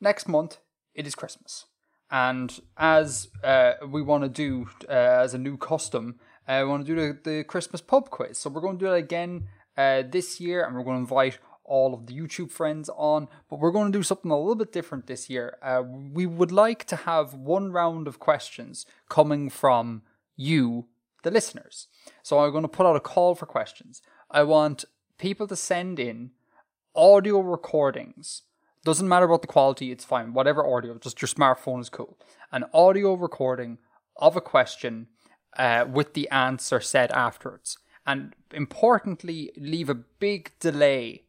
next month it is Christmas, and as uh, we want to do uh, as a new custom, I want to do the, the Christmas pub quiz. So we're going to do that again uh, this year, and we're going to invite all of the YouTube friends on. But we're going to do something a little bit different this year. Uh, we would like to have one round of questions coming from you, the listeners. So I'm going to put out a call for questions. I want people to send in audio recordings. Doesn't matter about the quality, it's fine. Whatever audio, just your smartphone is cool. An audio recording of a question uh, with the answer said afterwards. And importantly, leave a big delay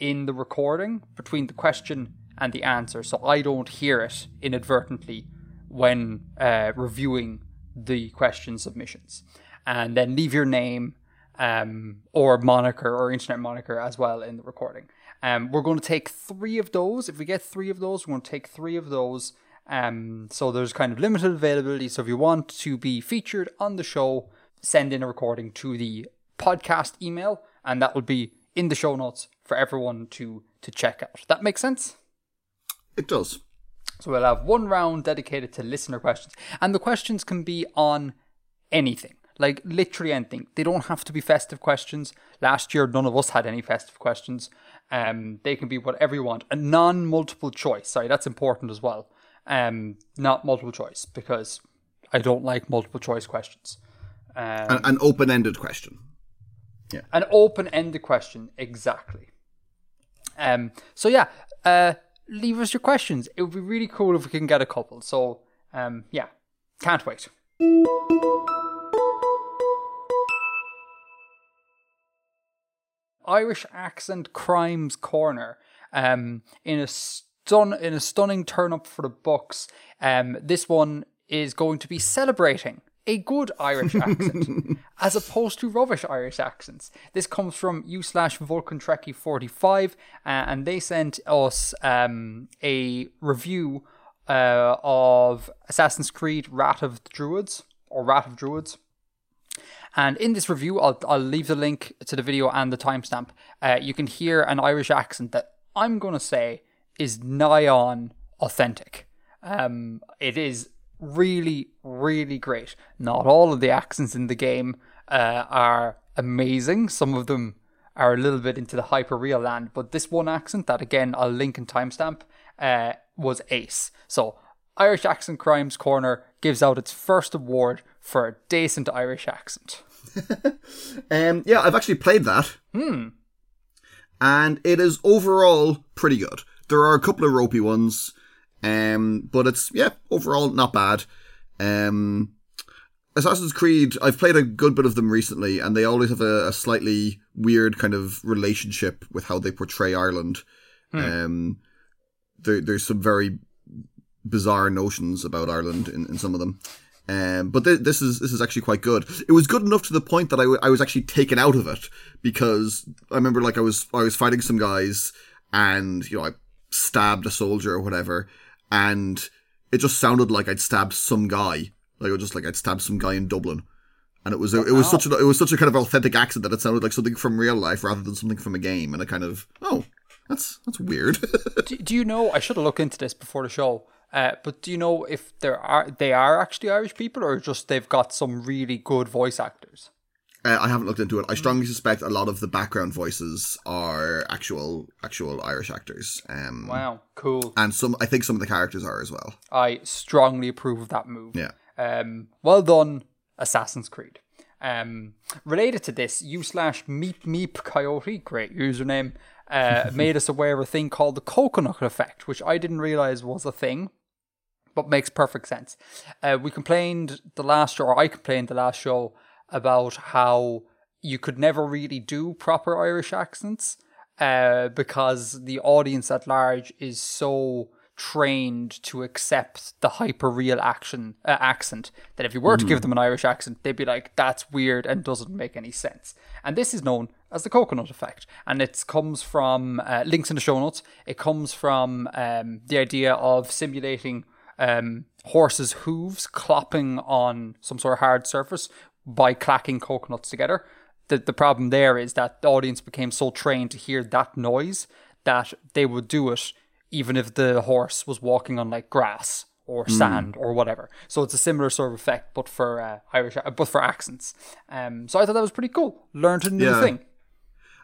in the recording between the question and the answer so I don't hear it inadvertently when uh, reviewing the question submissions. And then leave your name um, or moniker or internet moniker as well in the recording. Um, we're going to take three of those. If we get three of those, we're going to take three of those. Um, so there's kind of limited availability. So if you want to be featured on the show, send in a recording to the podcast email, and that will be in the show notes for everyone to to check out. That makes sense. It does. So we'll have one round dedicated to listener questions, and the questions can be on anything like literally anything. They don't have to be festive questions. Last year, none of us had any festive questions. Um, they can be whatever you want. A non-multiple choice. Sorry, that's important as well. Um, not multiple choice because I don't like multiple choice questions. Um, an, an open-ended question. Yeah. An open-ended question, exactly. Um. So yeah. Uh. Leave us your questions. It would be really cool if we can get a couple. So um. Yeah. Can't wait. Irish accent crimes corner. Um, in a stun in a stunning turn up for the Bucks. Um, this one is going to be celebrating a good Irish accent as opposed to rubbish Irish accents. This comes from u slash Vulcan Trekkie 45 uh, and they sent us um, a review uh, of Assassin's Creed Wrath of the Druids or Wrath of Druids. And in this review, I'll, I'll leave the link to the video and the timestamp. Uh, you can hear an Irish accent that I'm going to say is nigh on authentic. Um, it is really, really great. Not all of the accents in the game uh, are amazing. Some of them are a little bit into the hyper real land, but this one accent that again I'll link and timestamp uh, was ace. So Irish Accent Crimes Corner gives out its first award for a decent Irish accent. um, yeah, I've actually played that. Hmm. And it is overall pretty good. There are a couple of ropey ones, um, but it's, yeah, overall not bad. Um, Assassin's Creed, I've played a good bit of them recently, and they always have a, a slightly weird kind of relationship with how they portray Ireland. Hmm. Um, there, there's some very bizarre notions about Ireland in, in some of them. Um, but th- this is this is actually quite good. It was good enough to the point that I, w- I was actually taken out of it because I remember like I was I was fighting some guys and you know I stabbed a soldier or whatever and it just sounded like I'd stabbed some guy like it was just like I'd stabbed some guy in Dublin and it was a, it was such a it was such a kind of authentic accent that it sounded like something from real life rather than something from a game and I kind of oh that's that's weird. do, do you know? I should have looked into this before the show. Uh, but do you know if there are they are actually Irish people or just they've got some really good voice actors? Uh, I haven't looked into it. I strongly suspect a lot of the background voices are actual actual Irish actors. Um, wow, cool. And some, I think some of the characters are as well. I strongly approve of that move. Yeah. Um, well done, Assassin's Creed. Um, related to this, u slash meep meep coyote, great username, uh, made us aware of a thing called the coconut effect, which I didn't realize was a thing, but makes perfect sense. Uh, we complained the last show, or I complained the last show about how you could never really do proper Irish accents uh, because the audience at large is so trained to accept the hyper real action uh, accent that if you were mm. to give mm. them an Irish accent, they'd be like, "That's weird and doesn't make any sense." And this is known as the coconut effect, and it comes from uh, links in the show notes. It comes from um, the idea of simulating um, horses' hooves clopping on some sort of hard surface by clacking coconuts together. The the problem there is that the audience became so trained to hear that noise that they would do it even if the horse was walking on like grass or sand or whatever. So it's a similar sort of effect, but for uh, Irish, uh, but for accents. Um, so I thought that was pretty cool. Learned a new Yeah. thing.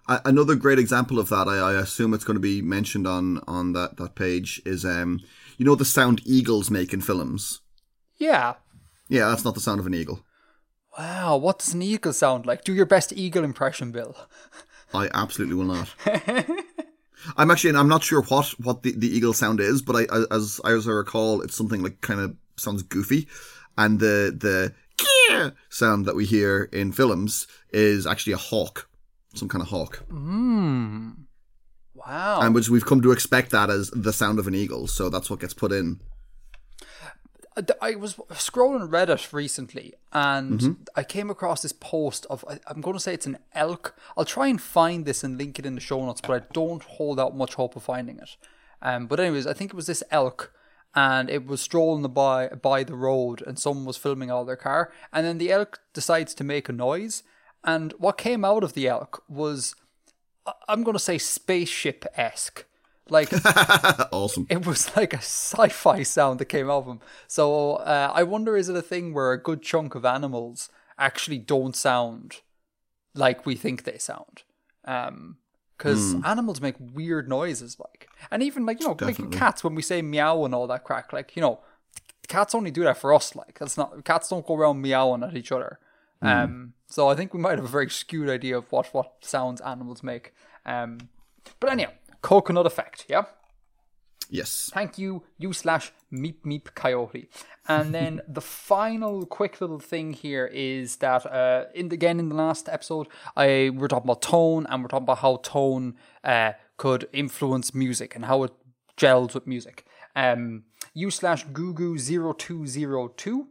Another great example of that, I, I assume it's going to be mentioned on on that that page, is um, you know the sound eagles make in films. Yeah. Yeah, that's not the sound of an eagle. Wow. What does an eagle sound like? Do your best eagle impression, Bill. I absolutely will not. I'm actually, I'm not sure what what the, the eagle sound is, but I, as as I recall, it's something like kind of sounds goofy, and the the sound that we hear in films is actually a hawk, some kind of hawk, hmm. Wow. and which we've come to expect that as the sound of an eagle. So that's what gets put in. I was scrolling Reddit recently and I came across this post of, I'm going to say it's an elk. I'll try and find this and link it in the show notes, but I don't hold out much hope of finding it. Um, but, anyways, I think it was this elk and it was strolling by, by the road and someone was filming out of their car. And then the elk decides to make a noise. And what came out of the elk was, I'm going to say spaceship esque. Like, awesome. it was like a sci-fi sound that came out of them. So uh, I wonder, is it a thing where a good chunk of animals actually don't sound like we think they sound? Because animals make weird noises, like, and even like you know, like cats when we say meow and all that crack, like you know, cats only do that for us. Like that's not cats don't go around meowing at each other. Um, so I think we might have a very skewed idea of what what sounds animals make. Um, but anyhow, coconut effect, yeah. Yes. Thank you, you slash meep meep coyote. And then the final quick little thing here is that uh, in the, again in the last episode, I we we're talking about tone and we're talking about how tone uh, could influence music and how it gels with music. Um, you slash gugu zero two zero two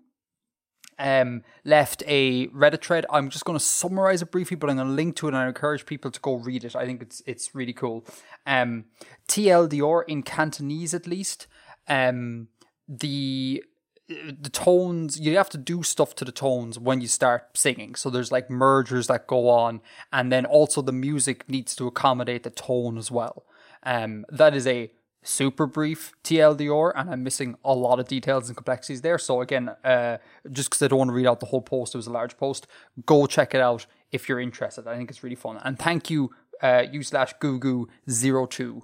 um, left a Reddit thread. I'm just going to summarize it briefly, but I'm going to link to it and I encourage people to go read it. I think it's it's really cool. Um, TLDR in Cantonese, at least. Um, the the tones you have to do stuff to the tones when you start singing so there's like mergers that go on and then also the music needs to accommodate the tone as well um that is a super brief TLDR and I'm missing a lot of details and complexities there so again uh just because I don't want to read out the whole post it was a large post go check it out if you're interested I think it's really fun and thank you uh you slash gugu 0202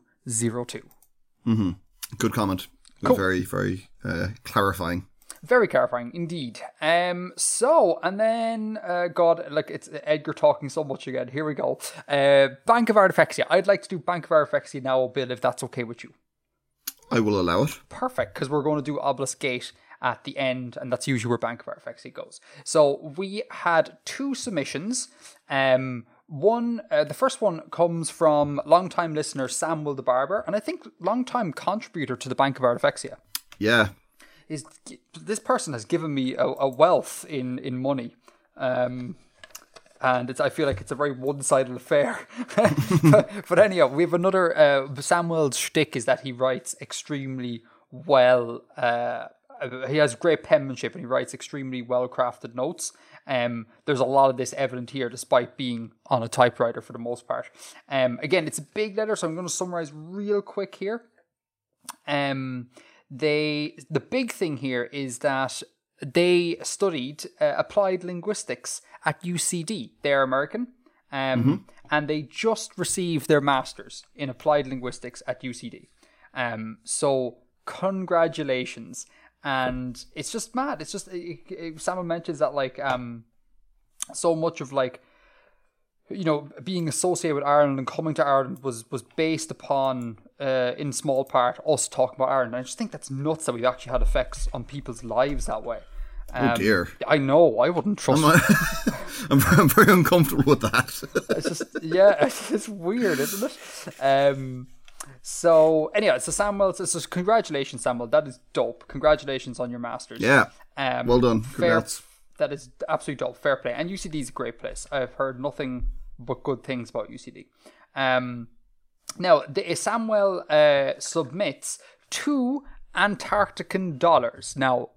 Good comment. Very, very uh, clarifying. Very clarifying indeed. Um. So and then, uh, God, like it's Edgar talking so much again. Here we go. Uh, Bank of Artifexia. I'd like to do Bank of Artifexia now, Bill, if that's okay with you. I will allow it. Perfect, because we're going to do Obelisk Gate at the end, and that's usually where Bank of Artifexia goes. So we had two submissions. Um. One, uh, the first one comes from longtime listener Samuel the Barber, and I think longtime contributor to the Bank of Artifexia. Yeah. is this person has given me a, a wealth in in money um and it's, I feel like it's a very one-sided affair. but, but anyhow, we have another. Uh, Samuel's shtick is that he writes extremely well. Uh, he has great penmanship and he writes extremely well-crafted notes. Um, there's a lot of this evident here, despite being on a typewriter for the most part. Um, again, it's a big letter, so I'm going to summarize real quick here. Um, they the big thing here is that they studied uh, applied linguistics at UCD. They're American, um, and they just received their masters in applied linguistics at UCD. Um, so congratulations! And it's just mad. It's just it, it, Samuel mentions that like um, so much of like you know, being associated with Ireland and coming to Ireland was was based upon, uh, in small part, us talking about Ireland. And I just think that's nuts that we've actually had effects on people's lives that way. Um, Oh dear. I know. I wouldn't trust. I'm, I'm very uncomfortable with that. it's just yeah, it's, it's weird, isn't it? Um. So anyway, so Samuel, so, so congratulations, Samuel. That is dope. Congratulations on your masters. yeah. Um, Well done. Fair, Congrats. that is absolutely dope. Fair play. And UCD is a great place. I've heard nothing but good things about UCD. Um, now, the, Samuel uh, submits two Antarctican dollars. Now,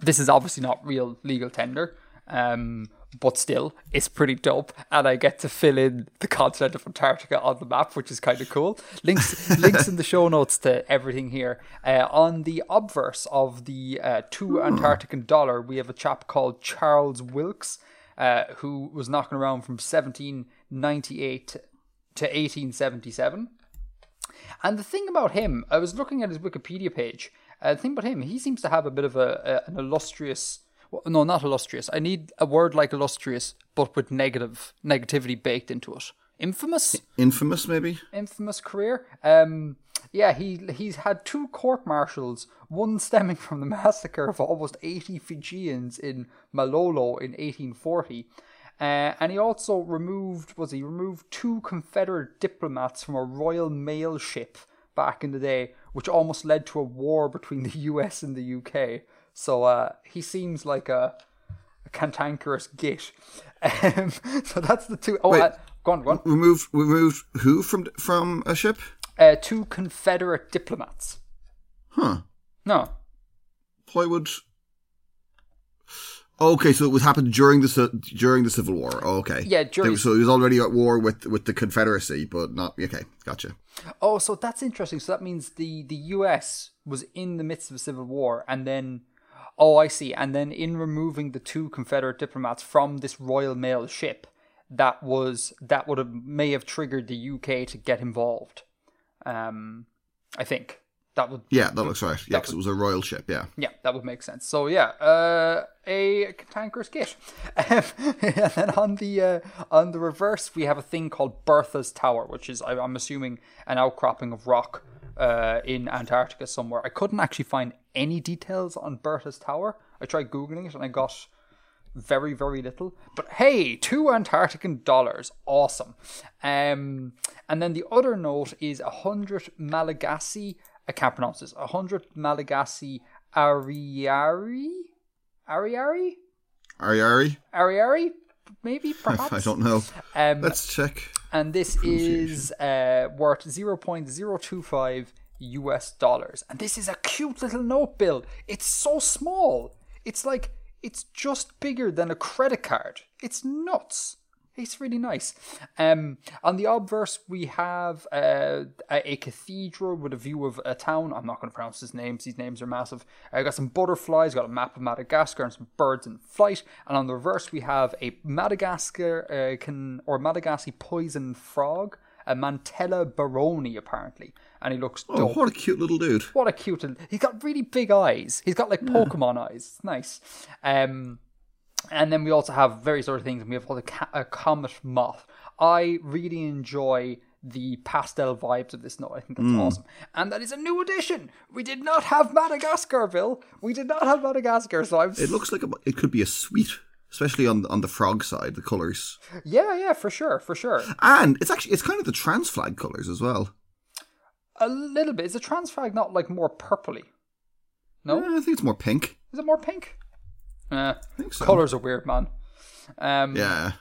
this is obviously not real legal tender, um, but still, it's pretty dope. And I get to fill in the continent of Antarctica on the map, which is kind of cool. Links links in the show notes to everything here. Uh, on the obverse of the uh, two Antarctican dollar, we have a chap called Charles Wilkes, uh, who was knocking around from 1798 to 1877. And the thing about him, I was looking at his Wikipedia page. Uh, the thing about him, he seems to have a bit of a, a an illustrious. Well, no, not illustrious. I need a word like illustrious, but with negative negativity baked into it. Infamous, Infamous, maybe. infamous career. Um, yeah, he he's had two court martials. One stemming from the massacre of almost eighty Fijians in Malolo in eighteen forty. Uh, and he also removed was he removed two Confederate diplomats from a Royal Mail ship back in the day, which almost led to a war between the U.S. and the U.K. So uh, he seems like a, a cantankerous git. Um, so that's the two. Oh, Wait. uh, go on, go on. Removed, removed who from from a ship? Uh, two Confederate diplomats. Huh? No, Why would? Okay, so it was happened during the during the Civil War. Oh, okay. Yeah, during- So he was already at war with with the Confederacy, but not okay. Gotcha. Oh, so that's interesting. So that means the the U.S. was in the midst of a civil war, and then, oh, I see. And then in removing the two Confederate diplomats from this Royal Mail ship, that was that would have may have triggered the U.K. to get involved. Um, I think that would Yeah, that looks right. Yeah, because it was a royal ship. Yeah. yeah, that would make sense. So yeah, uh, a cantankerous git. And then on the uh, on the reverse, we have a thing called Bertha's Tower, which is I'm assuming an outcropping of rock uh, in Antarctica somewhere. I couldn't actually find any details on Bertha's Tower. I tried googling it and I got very very little but hey two antarctican dollars awesome um and then the other note is a hundred malagasy i can't pronounce this a hundred malagasy ariary ariary Ariary? ariary maybe perhaps I don't know. um Let's check. and this is uh, worth 0.025 US dollars. And this is a cute little note bill. It's so small. It's like, it's just bigger than a credit card. It's nuts. It's really nice. Um, on the obverse, we have uh, a, a cathedral with a view of a town. I'm not going to pronounce his names. These names are massive. I got some butterflies. Got a map of Madagascar and some birds in flight. And on the reverse, we have a Madagascar uh, can or Madagascar poison frog, a Mantella baroni apparently, and he looks Oh, dope. what a cute little dude. What a cute little. He's got really big eyes. He's got like Pokemon eyes. It's nice. Um, and then we also have various other things. And we have called a, ca- a comet moth. I really enjoy the pastel vibes of this note. I think that's awesome. And that is a new addition. We did not have Madagascar, Bill. We did not have Madagascar. So I'm It looks like a, it could be a sweet, especially on on the frog side, the colors, yeah, yeah, for sure, for sure. and it's actually it's kind of the trans flag colors as well. A little bit. Is the trans flag not like more purpley? No, Eh, I think it's more pink. is it more pink? Uh, I think so. colors are weird, man. Um, Yeah.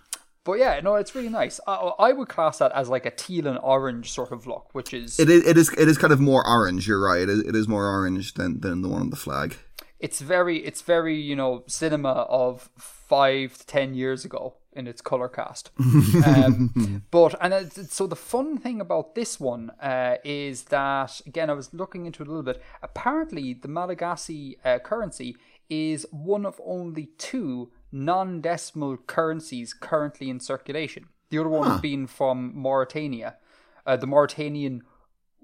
But yeah, no, it's really nice. I, I would class that as like a teal and orange sort of look, which is It is, it is it is kind of more orange. You're right. It is, it is more orange than than the one on the flag. it's very it's very you know cinema of five to ten years ago in its color cast. um, but and it's, so the fun thing about this one uh, is that again I was looking into it a little bit. Apparently, the Malagasy uh, currency is one of only two non-decimal currencies currently in circulation. The other one being from Mauritania, uh, the Mauritanian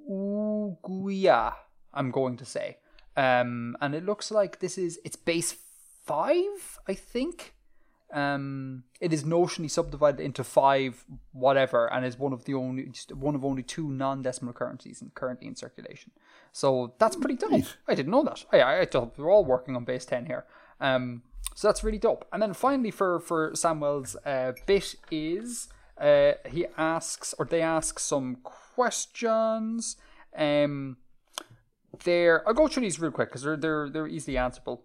Ouguiya, I'm going to say. Um, and it looks like this is it's base five, I think. Um, it is notionally subdivided into five whatever, and is one of the only just one of only two non-decimal currencies in, currently in circulation. So that's pretty dope. I didn't know that. I I thought we we're all working on base ten here. Um, so that's really dope. And then finally for for Samuel's uh, bit is uh, he asks or they ask some questions. Um, they're I'll go through these real quick because they're they're they're easily answerable.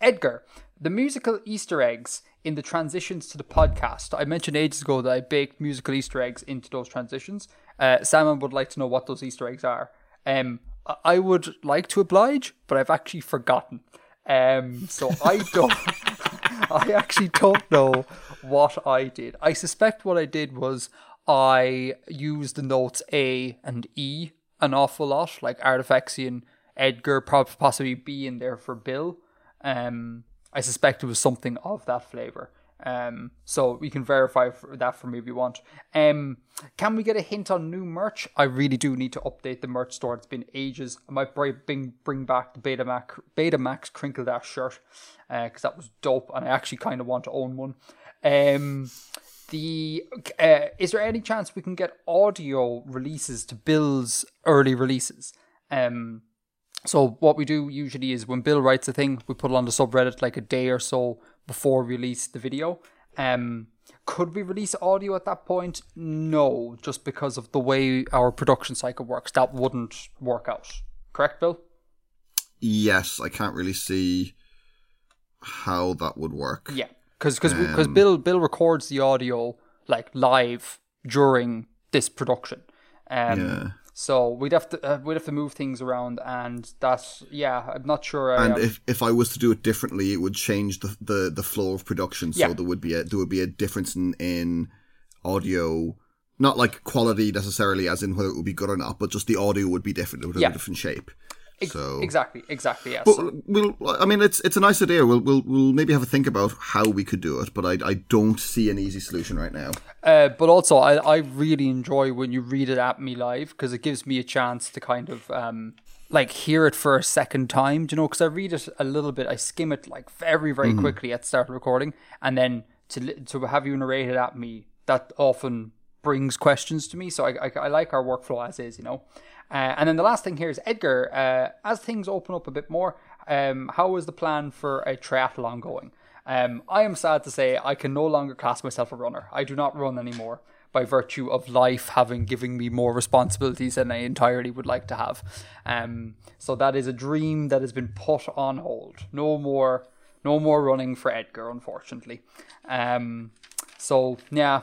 Edgar, the musical Easter eggs in the transitions to the podcast. I mentioned ages ago that I baked musical Easter eggs into those transitions. Uh, Simon would like to know what those Easter eggs are. Um, I- I would like to oblige, but I've actually forgotten. Um, so I don't. I actually don't know what I did. I suspect what I did was I used the notes A and E an awful lot, like Artifexian, Edgar, possibly B in there for Bill. Um, I suspect it was something of that flavour. Um, so we can verify that for me if you want. Um, can we get a hint on new merch? I really do need to update the merch store. It's been ages. I might bring bring back the Betamax Betamax Crinkle Dash shirt uh, because uh, that was dope, and I actually kind of want to own one. Um, the uh, is there any chance we can get audio releases to Bill's early releases? Um, so what we do usually is when Bill writes a thing, we put it on the subreddit like a day or so before we release the video. Um, could we release audio at that point? No, just because of the way our production cycle works, that wouldn't work out. Correct, Bill? Yes, I can't really see how that would work. Yeah, because because um, because Bill Bill records the audio like live during this production. Um, yeah. So we'd have to uh, we'd have to move things around, and that's yeah. I'm not sure. And if, if I was to do it differently, it would change the the, the flow of production. So yeah. there would be a there would be a difference in in audio, not like quality necessarily, as in whether it would be good or not, but just the audio would be different. It would have yeah. a different shape so exactly, exactly. Yes. But we'll. I mean, it's it's a nice idea. We'll we'll we'll maybe have a think about how we could do it, but I I don't see an easy solution right now. Uh, but also, I I really enjoy when you read it at me live because it gives me a chance to kind of um like hear it for a second time. Do you know? Because I read it a little bit, I skim it like very very mm. quickly at the start of recording, and then to to have you narrate it at me, that often brings questions to me. So I, I, I like our workflow as is, you know. Uh, and then the last thing here is Edgar. Uh, as things open up a bit more, um, how is the plan for a triathlon going? Um, I am sad to say I can no longer class myself a runner. I do not run anymore by virtue of life having given me more responsibilities than I entirely would like to have. Um, so that is a dream that has been put on hold. No more, no more running for Edgar, unfortunately. Um, so yeah,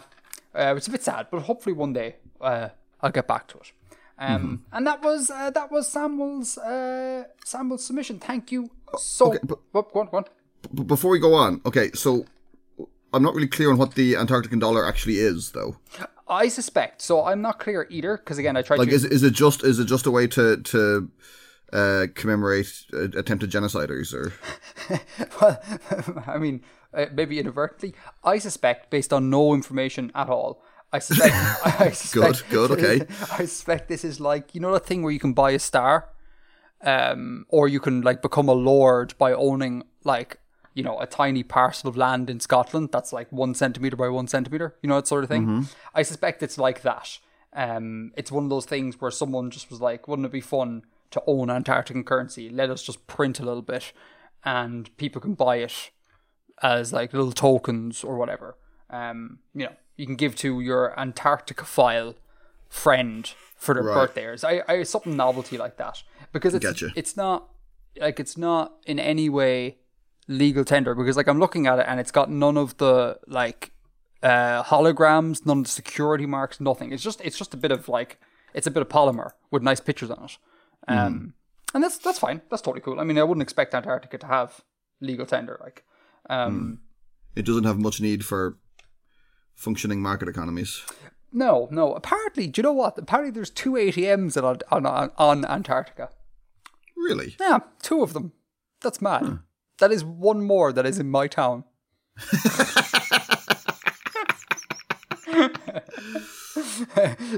uh, it's a bit sad, but hopefully one day uh, I'll get back to it. Um, mm-hmm. And that was uh, that was Samuel's uh, Samuel's submission. Thank you so. Okay, but, oh, go on, go on. B- before we go on, okay, so I'm not really clear on what the Antarctican dollar actually is, though. I suspect. So I'm not clear either, because again, I tried. Like, to... is is it just is it just a way to to uh, commemorate uh, attempted genociders, or? well, I mean, uh, maybe inadvertently. I suspect, based on no information at all, I suspect. I suspect good, good, okay. I suspect this is like you know that thing where you can buy a star, um, or you can like become a lord by owning like you know a tiny parcel of land in Scotland that's like one centimeter by one centimeter. You know that sort of thing. Mm-hmm. I suspect it's like that. Um, it's one of those things where someone just was like, "Wouldn't it be fun to own Antarctic currency? Let us just print a little bit, and people can buy it as like little tokens or whatever." Um, you know, you can give to your Antarctica file friend for their right. birthdays. I, I something novelty like that because it's gotcha. it's not like it's not in any way legal tender because like I'm looking at it and it's got none of the like uh, holograms, none of the security marks, nothing. It's just it's just a bit of like it's a bit of polymer with nice pictures on it. Um, mm. and that's that's fine. That's totally cool. I mean, I wouldn't expect Antarctica to have legal tender like. Um, mm. It doesn't have much need for functioning market economies. No, no. Apparently, do you know what? Apparently, there's two ATMs on on, on Antarctica. Really? Yeah, two of them. That's mad. Huh. That is one more that is in my town.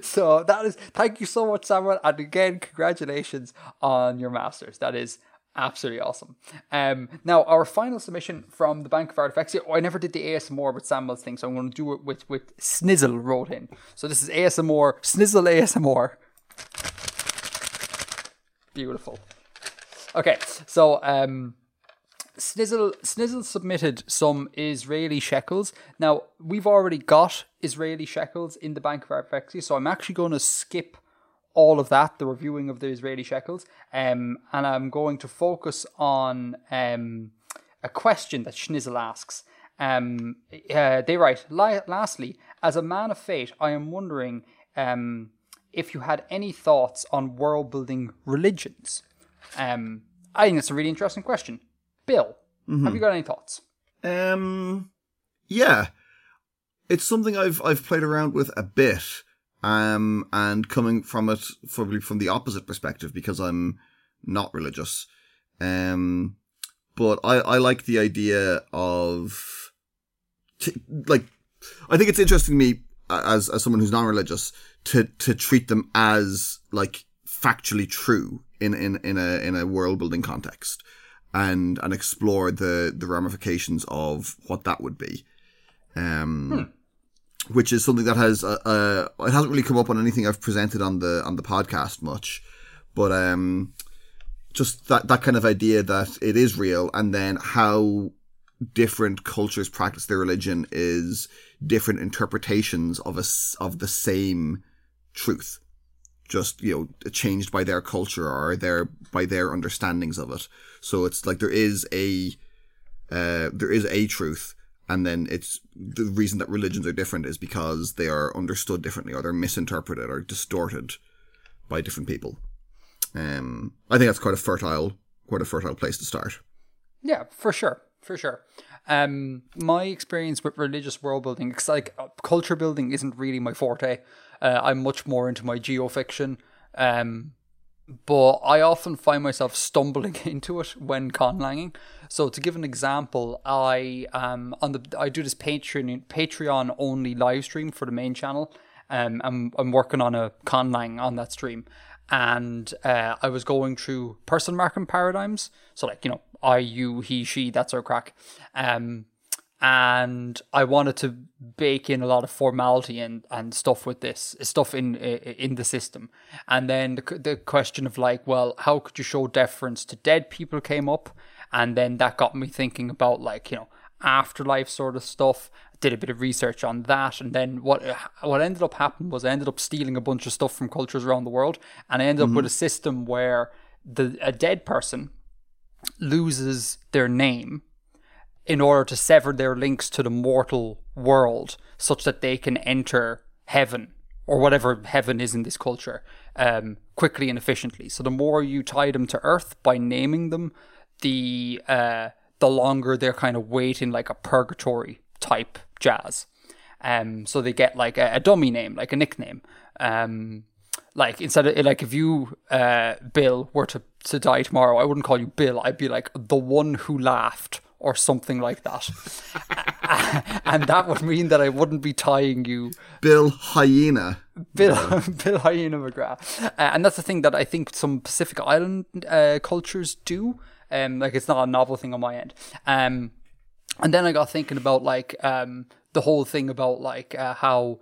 so that is thank you so much samuel and again congratulations on your masters that is Absolutely awesome. Um, now, our final submission from the Bank of Artifacts. I never did the ASMR with Samuel's thing, so I'm going to do it with, with Snizzle wrote in. So this is ASMR, Snizzle ASMR. Beautiful. Okay, so um, Snizzle, Snizzle submitted some Israeli shekels. Now, we've already got Israeli shekels in the Bank of Artifacts, so I'm actually going to skip all of that, the reviewing of the Israeli shekels, um, and I'm going to focus on um, a question that Schnizzle asks. Um, uh, they write, lastly, as a man of faith, I am wondering um, if you had any thoughts on world building religions. Um, I think that's a really interesting question. Bill, mm-hmm. have you got any thoughts? Um, yeah, it's something I've I've played around with a bit. Um, and coming from it probably from the opposite perspective because I'm not religious. Um, but I I like the idea of like I think it's interesting to me as as someone who's non-religious to to treat them as like factually true in in in a in a world building context and and explore the the ramifications of what that would be um hmm. Which is something that has uh, uh, it hasn't really come up on anything I've presented on the on the podcast much but um just that that kind of idea that it is real and then how different cultures practice their religion is different interpretations of a of the same truth just you know changed by their culture or their by their understandings of it. So it's like there is a uh, there is a truth and then it's the reason that religions are different is because they are understood differently or they're misinterpreted or distorted by different people. Um i think that's quite a fertile quite a fertile place to start. Yeah for sure for sure. Um my experience with religious world building it's like uh, culture building isn't really my forte. Uh, I'm much more into my geofiction. Um, but I often find myself stumbling into it when conlanging. So to give an example, I um on the I do this Patreon Patreon only live stream for the main channel. Um, I'm I'm working on a conlang on that stream, and uh, I was going through person marking paradigms. So like you know I you he she that's our crack. Um, and I wanted to bake in a lot of formality and, and stuff with this stuff in in the system. And then the the question of like, well, how could you show deference to dead people came up, and then that got me thinking about like you know afterlife sort of stuff. Did a bit of research on that, and then what what ended up happening was I ended up stealing a bunch of stuff from cultures around the world, and I ended mm-hmm. up with a system where the a dead person loses their name in order to sever their links to the mortal world such that they can enter heaven or whatever heaven is in this culture um, quickly and efficiently. So the more you tie them to earth by naming them, the uh, the longer they're kind of waiting like a purgatory type jazz. Um, so they get like a, a dummy name, like a nickname. Um, like instead of like if you uh, Bill were to to die tomorrow, I wouldn't call you Bill. I'd be like the one who laughed or something like that. and that would mean that I wouldn't be tying you. Bill Hyena. Bill, Bill Hyena McGrath. Uh, and that's the thing that I think some Pacific Island uh, cultures do. Um, like it's not a novel thing on my end. Um, and then I got thinking about like um, the whole thing about like uh, how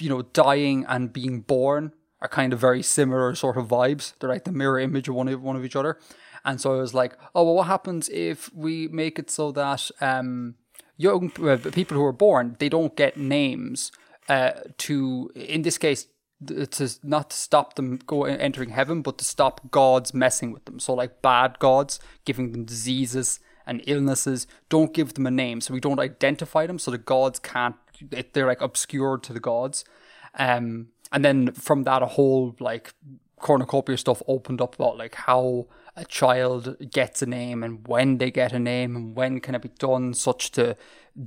you know dying and being born are kind of very similar sort of vibes. They're like the mirror image of one of one of each other. And so I was like, oh, well, what happens if we make it so that um, young uh, people who are born, they don't get names uh, to, in this case, to not to stop them go entering heaven, but to stop gods messing with them. So like bad gods, giving them diseases and illnesses, don't give them a name, so we don't identify them, so the gods can't. They're like obscured to the gods. Um, and then from that, a whole like cornucopia stuff opened up about like how a child gets a name and when they get a name and when can it be done such to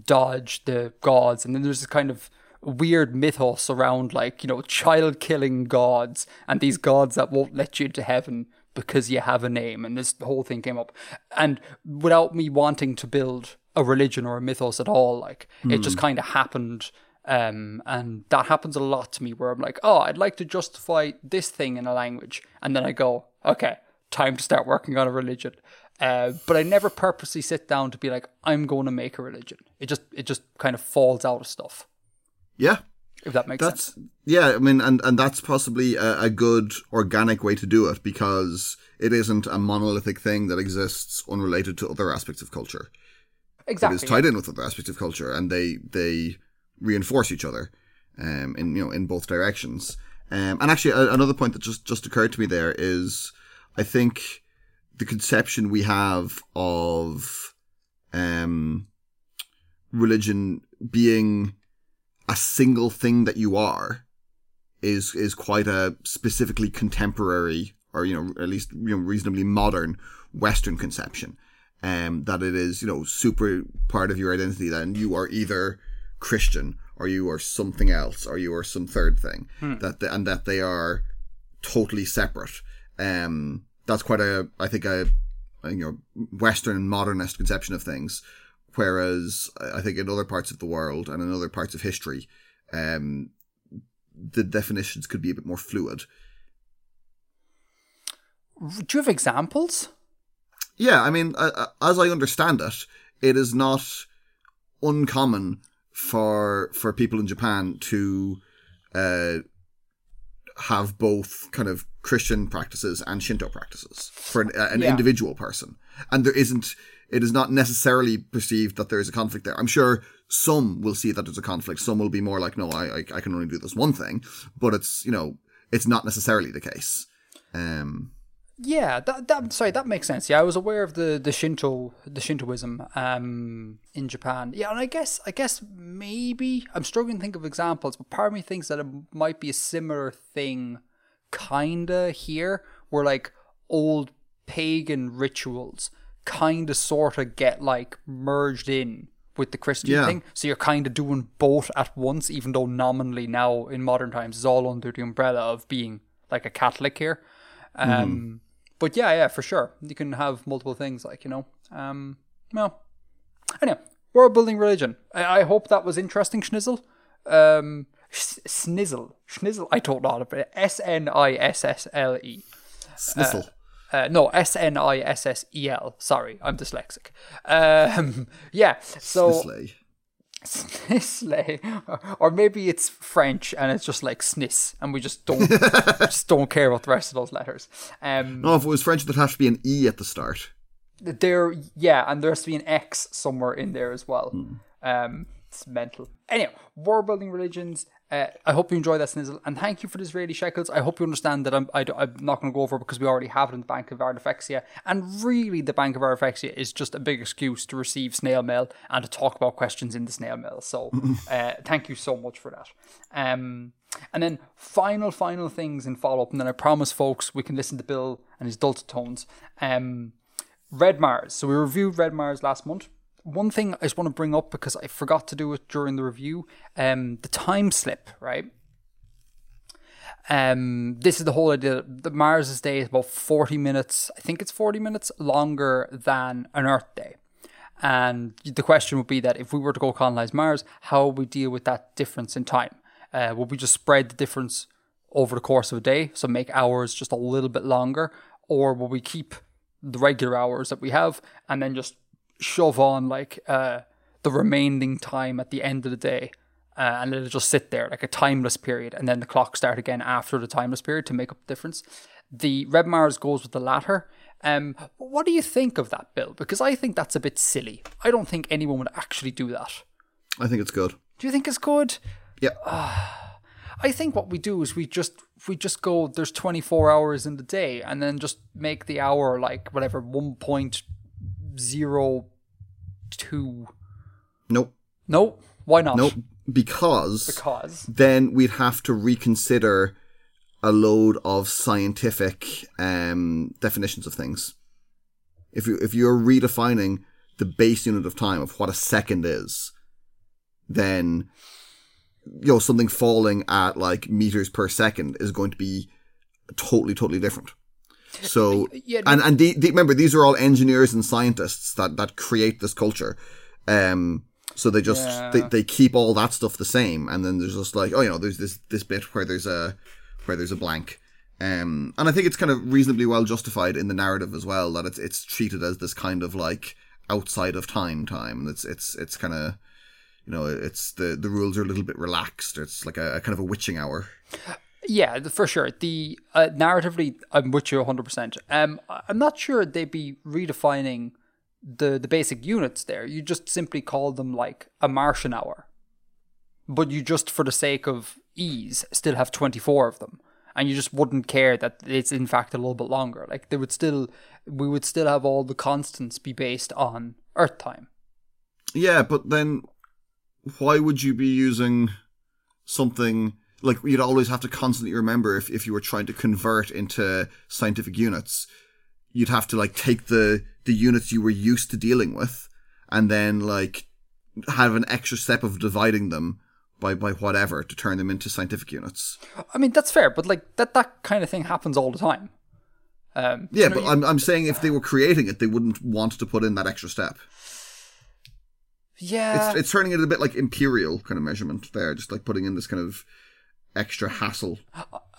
dodge the gods and then there's this kind of weird mythos around like you know child killing gods and these gods that won't let you into heaven because you have a name and this whole thing came up and without me wanting to build a religion or a mythos at all like mm. it just hmm. kind of happened um, and that happens a lot to me where I'm like, oh, I'd like to justify this thing in a language. And then I go, okay, time to start working on a religion. Uh, but I never purposely sit down to be like, I'm going to make a religion. It just it just kind of falls out of stuff. Yeah, if that makes that's, sense. Yeah, I mean, and and that's possibly a, a, good organic way to do it because it isn't a monolithic thing that exists unrelated to other aspects of culture. Exactly, it is tied in with other aspects of culture, and they they reinforce each other, um, in you know in both directions. Um, and actually, a, another point that just just occurred to me there is I think the conception we have of um, religion being a single thing that you are is is quite a specifically contemporary or you know at least you know reasonably modern Western conception. um, that it is, you know, super part of your identity, then you are either Christian or you are something else or you are some third thing. That the, and that they are totally separate. Um, that's quite a, I think, a, a, you know, Western modernist conception of things. Whereas I think in other parts of the world and in other parts of history, um, the definitions could be a bit more fluid. Do you have examples? Yeah, I mean, uh, as I understand it, it is not uncommon for for people in Japan to uh, have both kind of Christian practices and Shinto practices for an, uh, an Yeah. individual person, and there isn't. It is not necessarily perceived that there is a conflict there. I'm sure some will see that there's a conflict. Some will be more like, no, I I, I can only do this one thing, but it's you know it's not necessarily the case. Um, Yeah, that, that sorry, that makes sense. Yeah, I was aware of the, the Shinto the Shintoism um in Japan. Yeah, and I guess I guess maybe I'm struggling to think of examples, but part of me thinks that it might be a similar thing kinda here, where like old pagan rituals kinda sorta get like merged in with the Christian Yeah. thing. So you're kind of doing both at once, even though nominally now in modern times is all under the umbrella of being like a Catholic here. Um, But yeah, yeah, for sure. You can have multiple things, like, you know. Um, well, anyway, world building religion. I, I hope that was interesting, Schnizzle. Um, s- snizzle. Schnizzle. I don't know how to put it. S N I S S L E. Snissel. Uh, no, S N I S S E L. Sorry, I'm dyslexic. Um, yeah, so Snisley. Snisley, or maybe it's French and it's just like sniss, and we just don't just don't care about the rest of those letters. Um, No, if it was French, there'd have to be an E at the start. there, yeah, and there has to be an X somewhere in there as well. Hmm. Um, it's mental. Anyway, war building religions. Uh, I hope you enjoy that snizzle, and thank you for the Israeli shekels. I hope you understand that I'm I, am not going to go over it because we already have it in the Bank of Artifexia, and really the Bank of Artifexia is just a big excuse to receive snail mail and to talk about questions in the snail mail. So, uh, thank you so much for that. Um, and then final, final things in follow up, and then I promise, folks, we can listen to Bill and his dulcet tones. Um, Red Mars. So we reviewed Red Mars last month. One thing I just want to bring up because I forgot to do it during the review, um, the time slip, right? Um, this is the whole idea. The Mars's day is about forty minutes. I think it's forty minutes longer than an Earth day. And the question would be that if we were to go colonize Mars, how would we deal with that difference in time? Uh, would we just spread the difference over the course of a day, so make hours just a little bit longer, or will we keep the regular hours that we have and then just shove on like uh, the remaining time at the end of the day uh, and let it just sit there like a timeless period and then the clock start again after the timeless period to make up the difference. The red mars goes with the latter. Um, what do you think of that bill? Because i think that's a bit silly. I don't think anyone would actually do that. I think it's good. do you think it's good? Yeah. I think what we do is we just we just go there's 24 hours in the day and then just make the hour like whatever 1.02 nope. Nope. why not Nope. Because because then we'd have to reconsider a load of scientific um, definitions of things. If you if you're redefining the base unit of time of what a second is, then you know something falling at like meters per second is going to be totally totally different. So yeah, and and the, the, remember these are all engineers and scientists that that create this culture. Um, so they just Yeah. they, they keep all that stuff the same, and then there's just like oh you know there's this this bit where there's a where there's a blank. Um, and I think it's kind of reasonably well justified in the narrative as well that it's it's treated as this kind of like outside of time time. And it's it's it's kind of you know it's the the rules are a little bit relaxed. It's like a, a kind of a witching hour. Yeah for sure. The uh, narratively i'm with you 100% um i'm not sure they'd be redefining the the basic units there. You just simply call them like a martian hour. But you just for the sake of ease still have 24 of them. And you just wouldn't care that it's in fact a little bit longer. Like they would still we would still have all the constants be based on earth time. Yeah, but then why would you be using something like you'd always have to constantly remember if, if you were trying to convert into scientific units, you'd have to like take the the units you were used to dealing with, and then like have an extra step of dividing them by by whatever to turn them into scientific units. I mean, that's fair, but like that that kind of thing happens all the time. Um, Yeah, you know, but you- I'm I'm saying if they were creating it, they wouldn't want to put in that extra step. yeah, It's it's turning it a bit like imperial kind of measurement there, just like putting in this kind of extra hassle.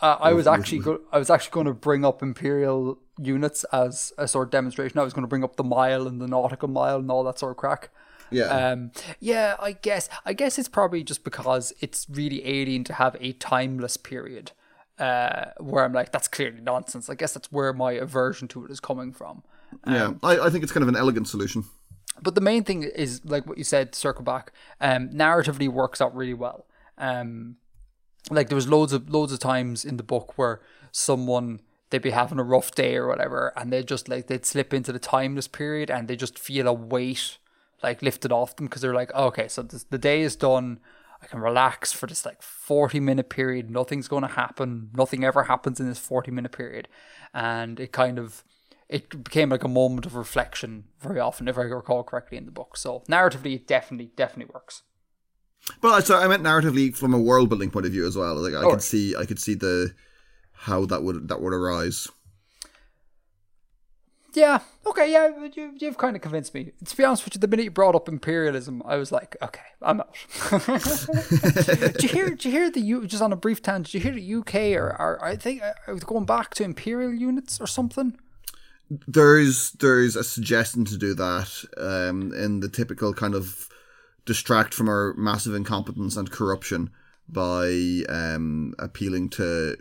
Uh, I was actually go- I was actually going to bring up imperial units as a sort of demonstration. I was going to bring up the mile and the nautical mile and all that sort of crack. Yeah. Um, yeah, I guess I guess it's probably just because it's really alien to have a timeless period. Uh, where I'm like, that's clearly nonsense. I guess that's where my aversion to it is coming from. yeah. I, I think it's kind of an elegant solution. But the main thing is like what you said, circle back. Um, narratively works out really well. Um, like there was loads of loads of times in the book where someone they'd be having a rough day or whatever, and they'd just like they'd slip into the timeless period and they just feel a weight like lifted off them because they're like, oh, okay, so this, the day is done. I can relax for this like 40 minute period. Nothing's going to happen. Nothing ever happens in this 40 minute period. And it kind of, it became like a moment of reflection very often, if I recall correctly in the book. So narratively, it definitely, definitely works. But I- so I meant narratively from a world building point of view as well. Like I Oh. could see I could see the how that would that would arise. Yeah. Okay. Yeah. You, you've kind of convinced me. To be honest with you, the minute you brought up imperialism, I was like, okay, I'm out. do you hear? Did you hear the U? Just on a brief tangent, did you hear the UK or, or I think uh, I was going back to imperial units or something? There's there's a suggestion to do that um, in the typical kind of distract from our massive incompetence and corruption by um, appealing to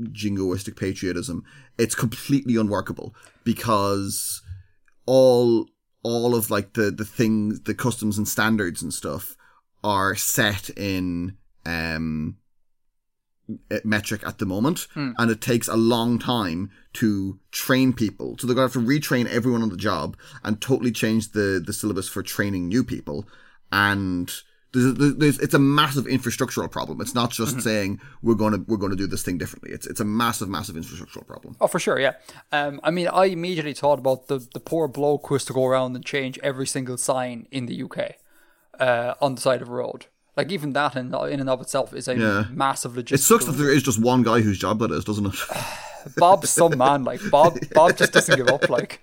jingoistic patriotism. It's completely unworkable because all all of like the the things the customs and standards and stuff are set in um metric at the moment and it takes a long time to train people so they're going to have to retrain everyone on the job and totally change the the syllabus for training new people and there's, there's, it's a massive infrastructural problem it's not just saying we're going to we're going to do this thing differently it's it's a massive massive infrastructural problem Oh, for sure, yeah. Um, I mean, I immediately thought about the the poor bloke who has to go around and change every single sign in the UK uh, on the side of a road. Like even that in in and of itself is a Yeah. massive logistical. it sucks that there is just one guy whose job that is doesn't it Bob's some man. Like Bob, Bob just doesn't give up. Like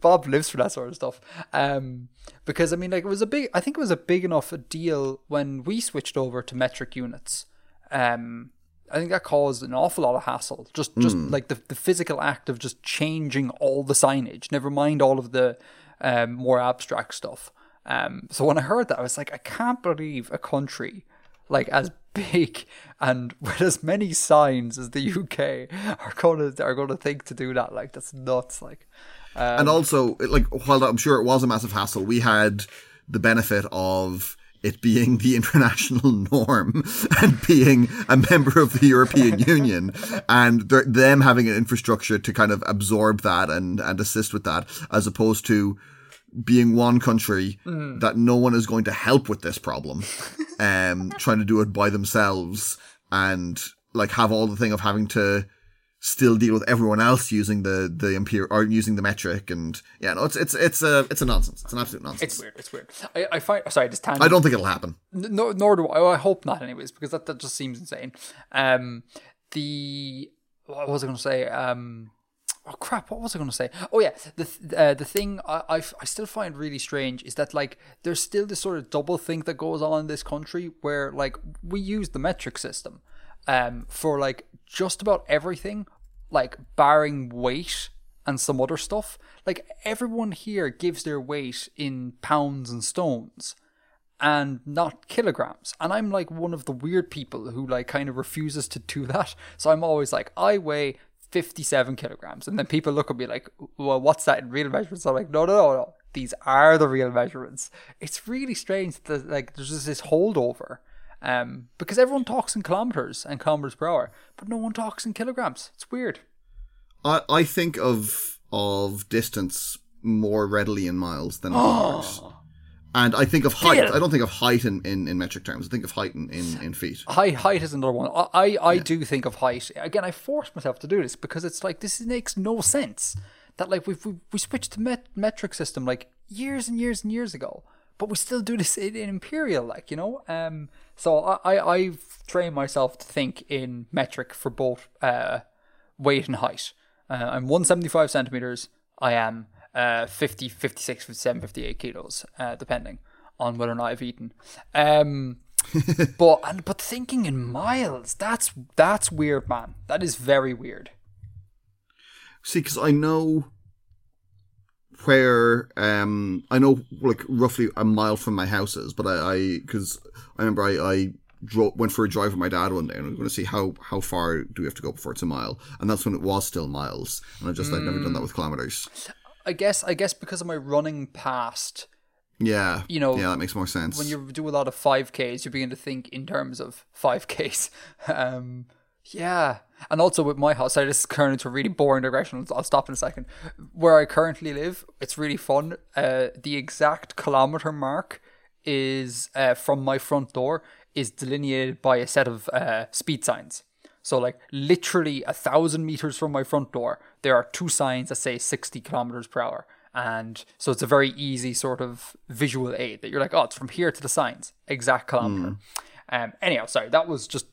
Bob lives for that sort of stuff. Um, because I mean, like it was a big. I think it was a big enough deal when we switched over to metric units. Um, I think that caused an awful lot of hassle. Just, just like the the physical act of just changing all the signage. Never mind all of the um, more abstract stuff. Um, so when I heard that, I was like, I can't believe a country like as big and with as many signs as the UK are gonna are gonna think to do that. Like that's nuts. Like and um, also like while I'm sure it was a massive hassle, we had the benefit of it being the international norm and being a member of the European Union and them having an infrastructure to kind of absorb that and, and assist with that as opposed to being one country that no one is going to help with this problem um trying to do it by themselves and like have all the thing of having to still deal with everyone else using the the imperial or using the metric and yeah no it's it's it's a it's a nonsense it's an absolute nonsense it's weird. It's weird. I, I find sorry, this tangent. I don't think it'll happen No, nor do I. I hope not, anyways, because that, that just seems insane. Um, the what was I going to say? Um, oh crap! What was I going to say? Oh yeah, the th- uh, the thing I, I, I still find really strange is that like there's still this sort of double think that goes on in this country where like we use the metric system, um, for like just about everything, like barring weight and some other stuff. Like everyone here gives their weight in pounds and stones and not kilograms. And I'm like one of the weird people who like kind of refuses to do that. So I'm always like, I weigh 57 kilograms. And then people look at me like, well, what's that in real measurements? I'm like, no, no, no, no. These are the real measurements. It's really strange that like there's just this holdover. Um, because everyone talks in kilometers and kilometers per hour, but no one talks in kilograms. It's weird. I I think of of distance more readily in miles than in meters. And I think of height. Deal. I don't think of height in, in, in metric terms. I think of height in, in, in feet. Height, height is another one. I, I, I do think of height. Again, I force myself to do this because it's like this makes no sense. that like we we we switched to met- metric system like years and years and years ago, but we still do this in, in imperial, like you know. Um, so I, I I've trained myself to think in metric for both uh weight and height. Uh, I'm 175 centimeters. I am uh 50, 56, 57, 58 kilos, uh, depending on whether or not I've eaten. Um, but and but thinking in miles, that's that's weird, man. That is very weird. See, because I know where um I know like roughly a mile from my house is, but I I because I remember I I dro- went for a drive with my dad one day and I was going to see how how far do we have to go before it's a mile, and that's when it was still miles, and I just I've never done that with kilometers. I guess I guess because of my running past, Yeah, You know, yeah, that makes more sense. when you do a lot of 5Ks, you begin to think in terms of 5Ks. Um, yeah. And also with my house, I just turned into a really boring digression. I'll stop in a second. Where I currently live, it's really fun. Uh, the exact kilometer mark is uh, from my front door is delineated by a set of uh, speed signs. So, like, literally a thousand meters from my front door, there are two signs that say 60 kilometers per hour. And so it's a very easy sort of visual aid that you're like, oh, it's from here to the signs, exact kilometer. Um, anyhow, sorry, that was just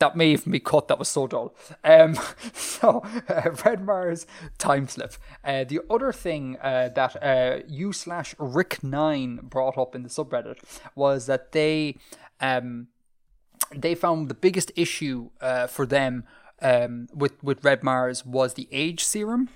that may even be cut. That was so dull. Um, so uh, Red Mars time slip. Uh, the other thing uh, that uh, you slash Rick Nine brought up in the subreddit was that they um, they found the biggest issue uh, for them um, with with Red Mars was the age serum,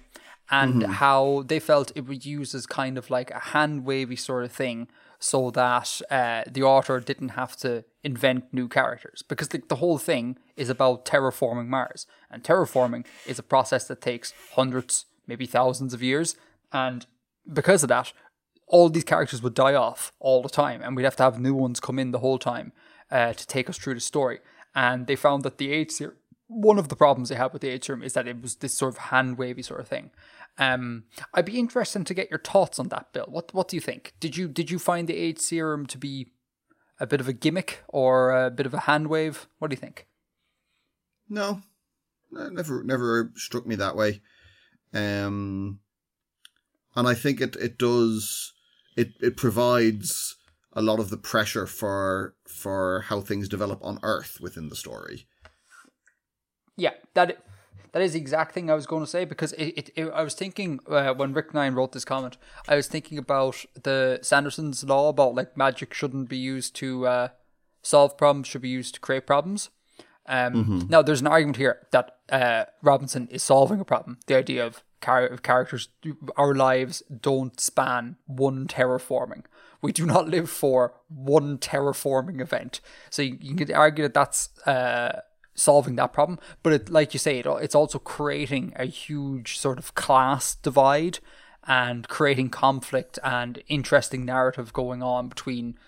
and how they felt it was used as kind of like a hand wavy sort of thing, so that uh, the author didn't have to invent new characters. Because the, the whole thing is about terraforming Mars, and terraforming is a process that takes hundreds, maybe thousands of years, and because of that, all these characters would die off all the time, and we'd have to have new ones come in the whole time uh, to take us through the story. And they found that the age serum, one of the problems they had with the age serum is that it was this sort of hand wavy sort of thing. Um, I'd be interested to get your thoughts on that, Bill. What what do you think? Did you did you find the age serum to be a bit of a gimmick or a bit of a hand wave? What do you think? No, never, never struck me that way. Um, and I think it it does it it provides a lot of the pressure for for how things develop on Earth within the story. Yeah, that that is the exact thing I was going to say because it, it, it I was thinking uh, when Rick Nine wrote this comment, I was thinking about the Sanderson's law about like magic shouldn't be used to uh, solve problems, should be used to create problems. Um, Now, there's an argument here that uh, Robinson is solving a problem. The idea of, char- of characters, our lives don't span one terraforming. We do not live for one terraforming event. So you, you could argue that that's uh, solving that problem. But it, like you say, it, it's also creating a huge sort of class divide and creating conflict and interesting narrative going on between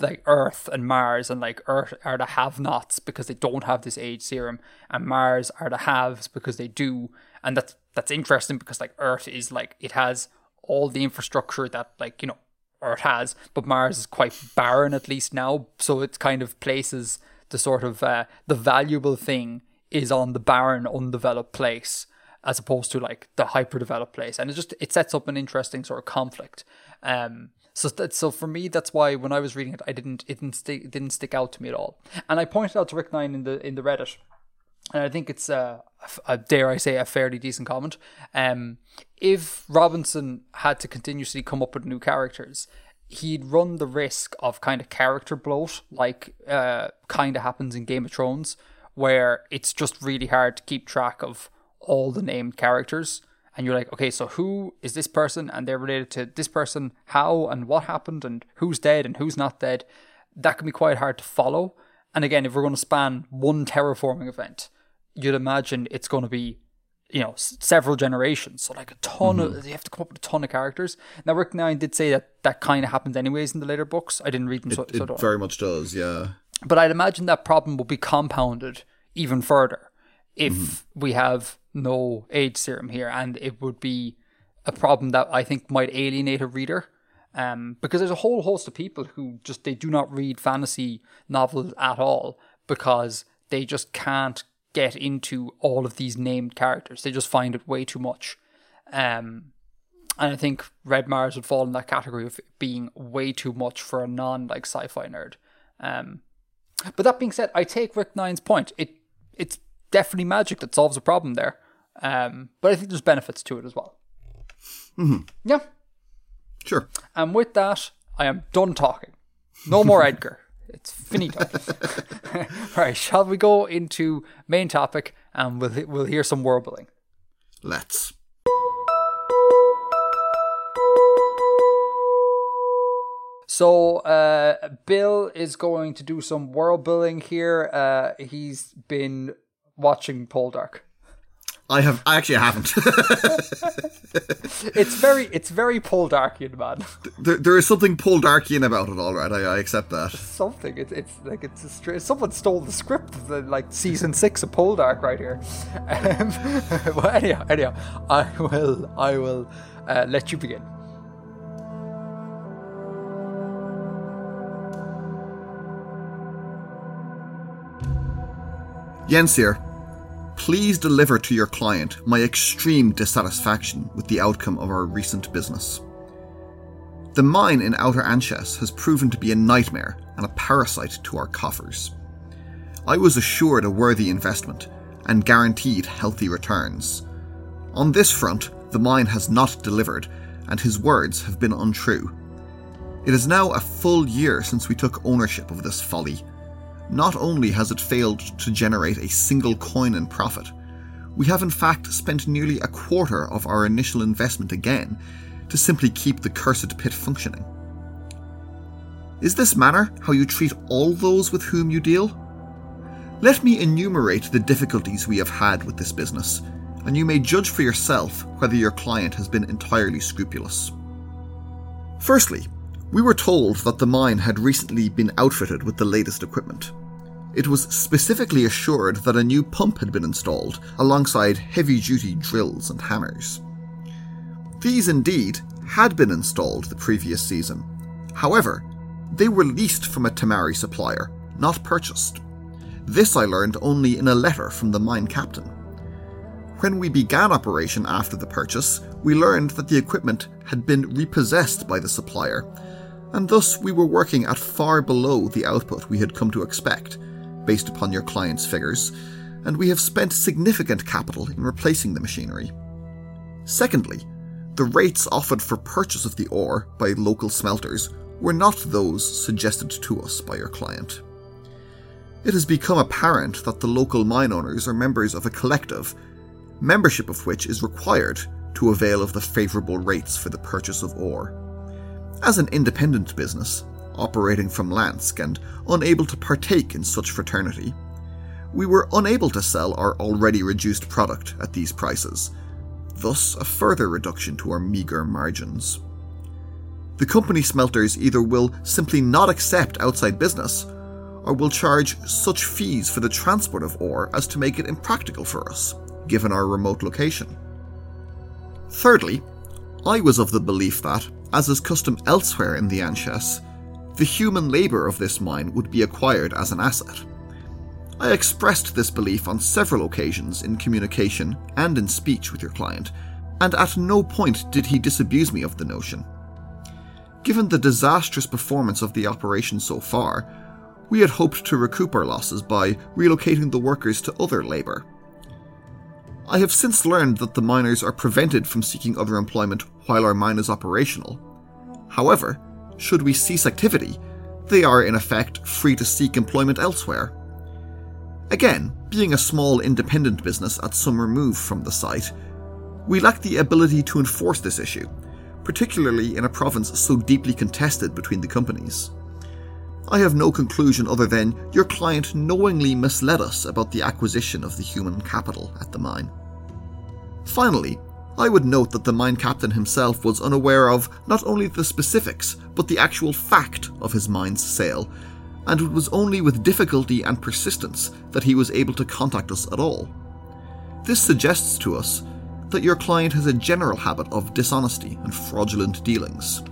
like Earth and Mars, and like Earth are the have-nots because they don't have this age serum, and Mars are the haves because they do, and that's that's interesting because like Earth is like it has all the infrastructure that like you know Earth has, but Mars is quite barren at least now, so it kind of places the sort of uh, the valuable thing is on the barren, undeveloped place as opposed to like the hyper developed place, and it just it sets up an interesting sort of conflict. Um, so that, so for me, that's why when I was reading it, I didn't it didn't stick it didn't stick out to me at all. And I pointed out to Rick Nine in the in the Reddit, and I think it's a, a dare I say a fairly decent comment. Um, if Robinson had to continuously come up with new characters, he'd run the risk of kind of character bloat, like uh, kind of happens in Game of Thrones, where it's just really hard to keep track of all the named characters. And you're like, okay, so who is this person? And they're related to this person, how and what happened? And who's dead and who's not dead, that can be quite hard to follow. And again, if we're going to span one terraforming event, you'd imagine it's going to be, you know, s- several generations. So like a ton of, you have to come up with a ton of characters. Now, Rick Nine did say that that kind of happens anyways in the later books. I didn't read them, so, so It don't. very much does, yeah. But I'd imagine that problem will be compounded even further if we have no age serum here, and it would be a problem that I think might alienate a reader. Um, because there's a whole host of people who just they do not read fantasy novels at all because they just can't get into all of these named characters. They just find it way too much. Um, and I think Red Mars would fall in that category of being way too much for a non like sci-fi nerd. Um, but that being said, I take Rick Nine's point. It it's definitely magic that solves a problem there. Um, but I think there's benefits to it as well. Mm-hmm. Yeah. Sure. And with that, I am done talking. No more Edgar. It's finito. right, shall we go into main topic and we'll we'll hear some warbling. Let's. So uh, Bill is going to do some world building here. Uh, he's been watching Poldark. I have. I actually haven't. it's very, it's very Poldarkian, man. there, there is something Poldarkian about it. All right, I, I accept that. Something. It's, it's like it's a straight. Someone stole the script of the like season six of Poldark right here. Um, well, anyhow, anyhow, I will, I will uh, let you begin. Jens here. Please deliver to your client my extreme dissatisfaction with the outcome of our recent business. The mine in Outer Anches has proven to be a nightmare and a parasite to our coffers. I was assured a worthy investment and guaranteed healthy returns. On this front, the mine has not delivered, and his words have been untrue. It is now a full year since we took ownership of this folly not only has it failed to generate a single coin in profit, we have in fact spent nearly a quarter of our initial investment again to simply keep the cursed pit functioning. Is this manner how you treat all those with whom you deal? Let me enumerate the difficulties we have had with this business, and you may judge for yourself whether your client has been entirely scrupulous. Firstly, we were told that the mine had recently been outfitted with the latest equipment. It was specifically assured that a new pump had been installed, alongside heavy duty drills and hammers. These indeed had been installed the previous season. However, they were leased from a Tamari supplier, not purchased. This I learned only in a letter from the mine captain. When we began operation after the purchase, we learned that the equipment had been repossessed by the supplier and thus we were working at far below the output we had come to expect, based upon your client's figures, and we have spent significant capital in replacing the machinery. Secondly, the rates offered for purchase of the ore by local smelters were not those suggested to us by your client. It has become apparent that the local mine owners are members of a collective, membership of which is required to avail of the favourable rates for the purchase of ore. As an independent business, operating from Lansk and unable to partake in such fraternity, we were unable to sell our already reduced product at these prices, thus, a further reduction to our meagre margins. The company smelters either will simply not accept outside business, or will charge such fees for the transport of ore as to make it impractical for us, given our remote location. Thirdly, I was of the belief that, as is custom elsewhere in the Anches, the human labour of this mine would be acquired as an asset. I expressed this belief on several occasions in communication and in speech with your client, and at no point did he disabuse me of the notion. Given the disastrous performance of the operation so far, we had hoped to recoup our losses by relocating the workers to other labour. I have since learned that the miners are prevented from seeking other employment while our mine is operational. However, should we cease activity, they are in effect free to seek employment elsewhere. Again, being a small independent business at some remove from the site, we lack the ability to enforce this issue, particularly in a province so deeply contested between the companies. I have no conclusion other than your client knowingly misled us about the acquisition of the human capital at the mine. Finally, I would note that the mine captain himself was unaware of not only the specifics, but the actual fact of his mine's sale, and it was only with difficulty and persistence that he was able to contact us at all. This suggests to us that your client has a general habit of dishonesty and fraudulent dealings.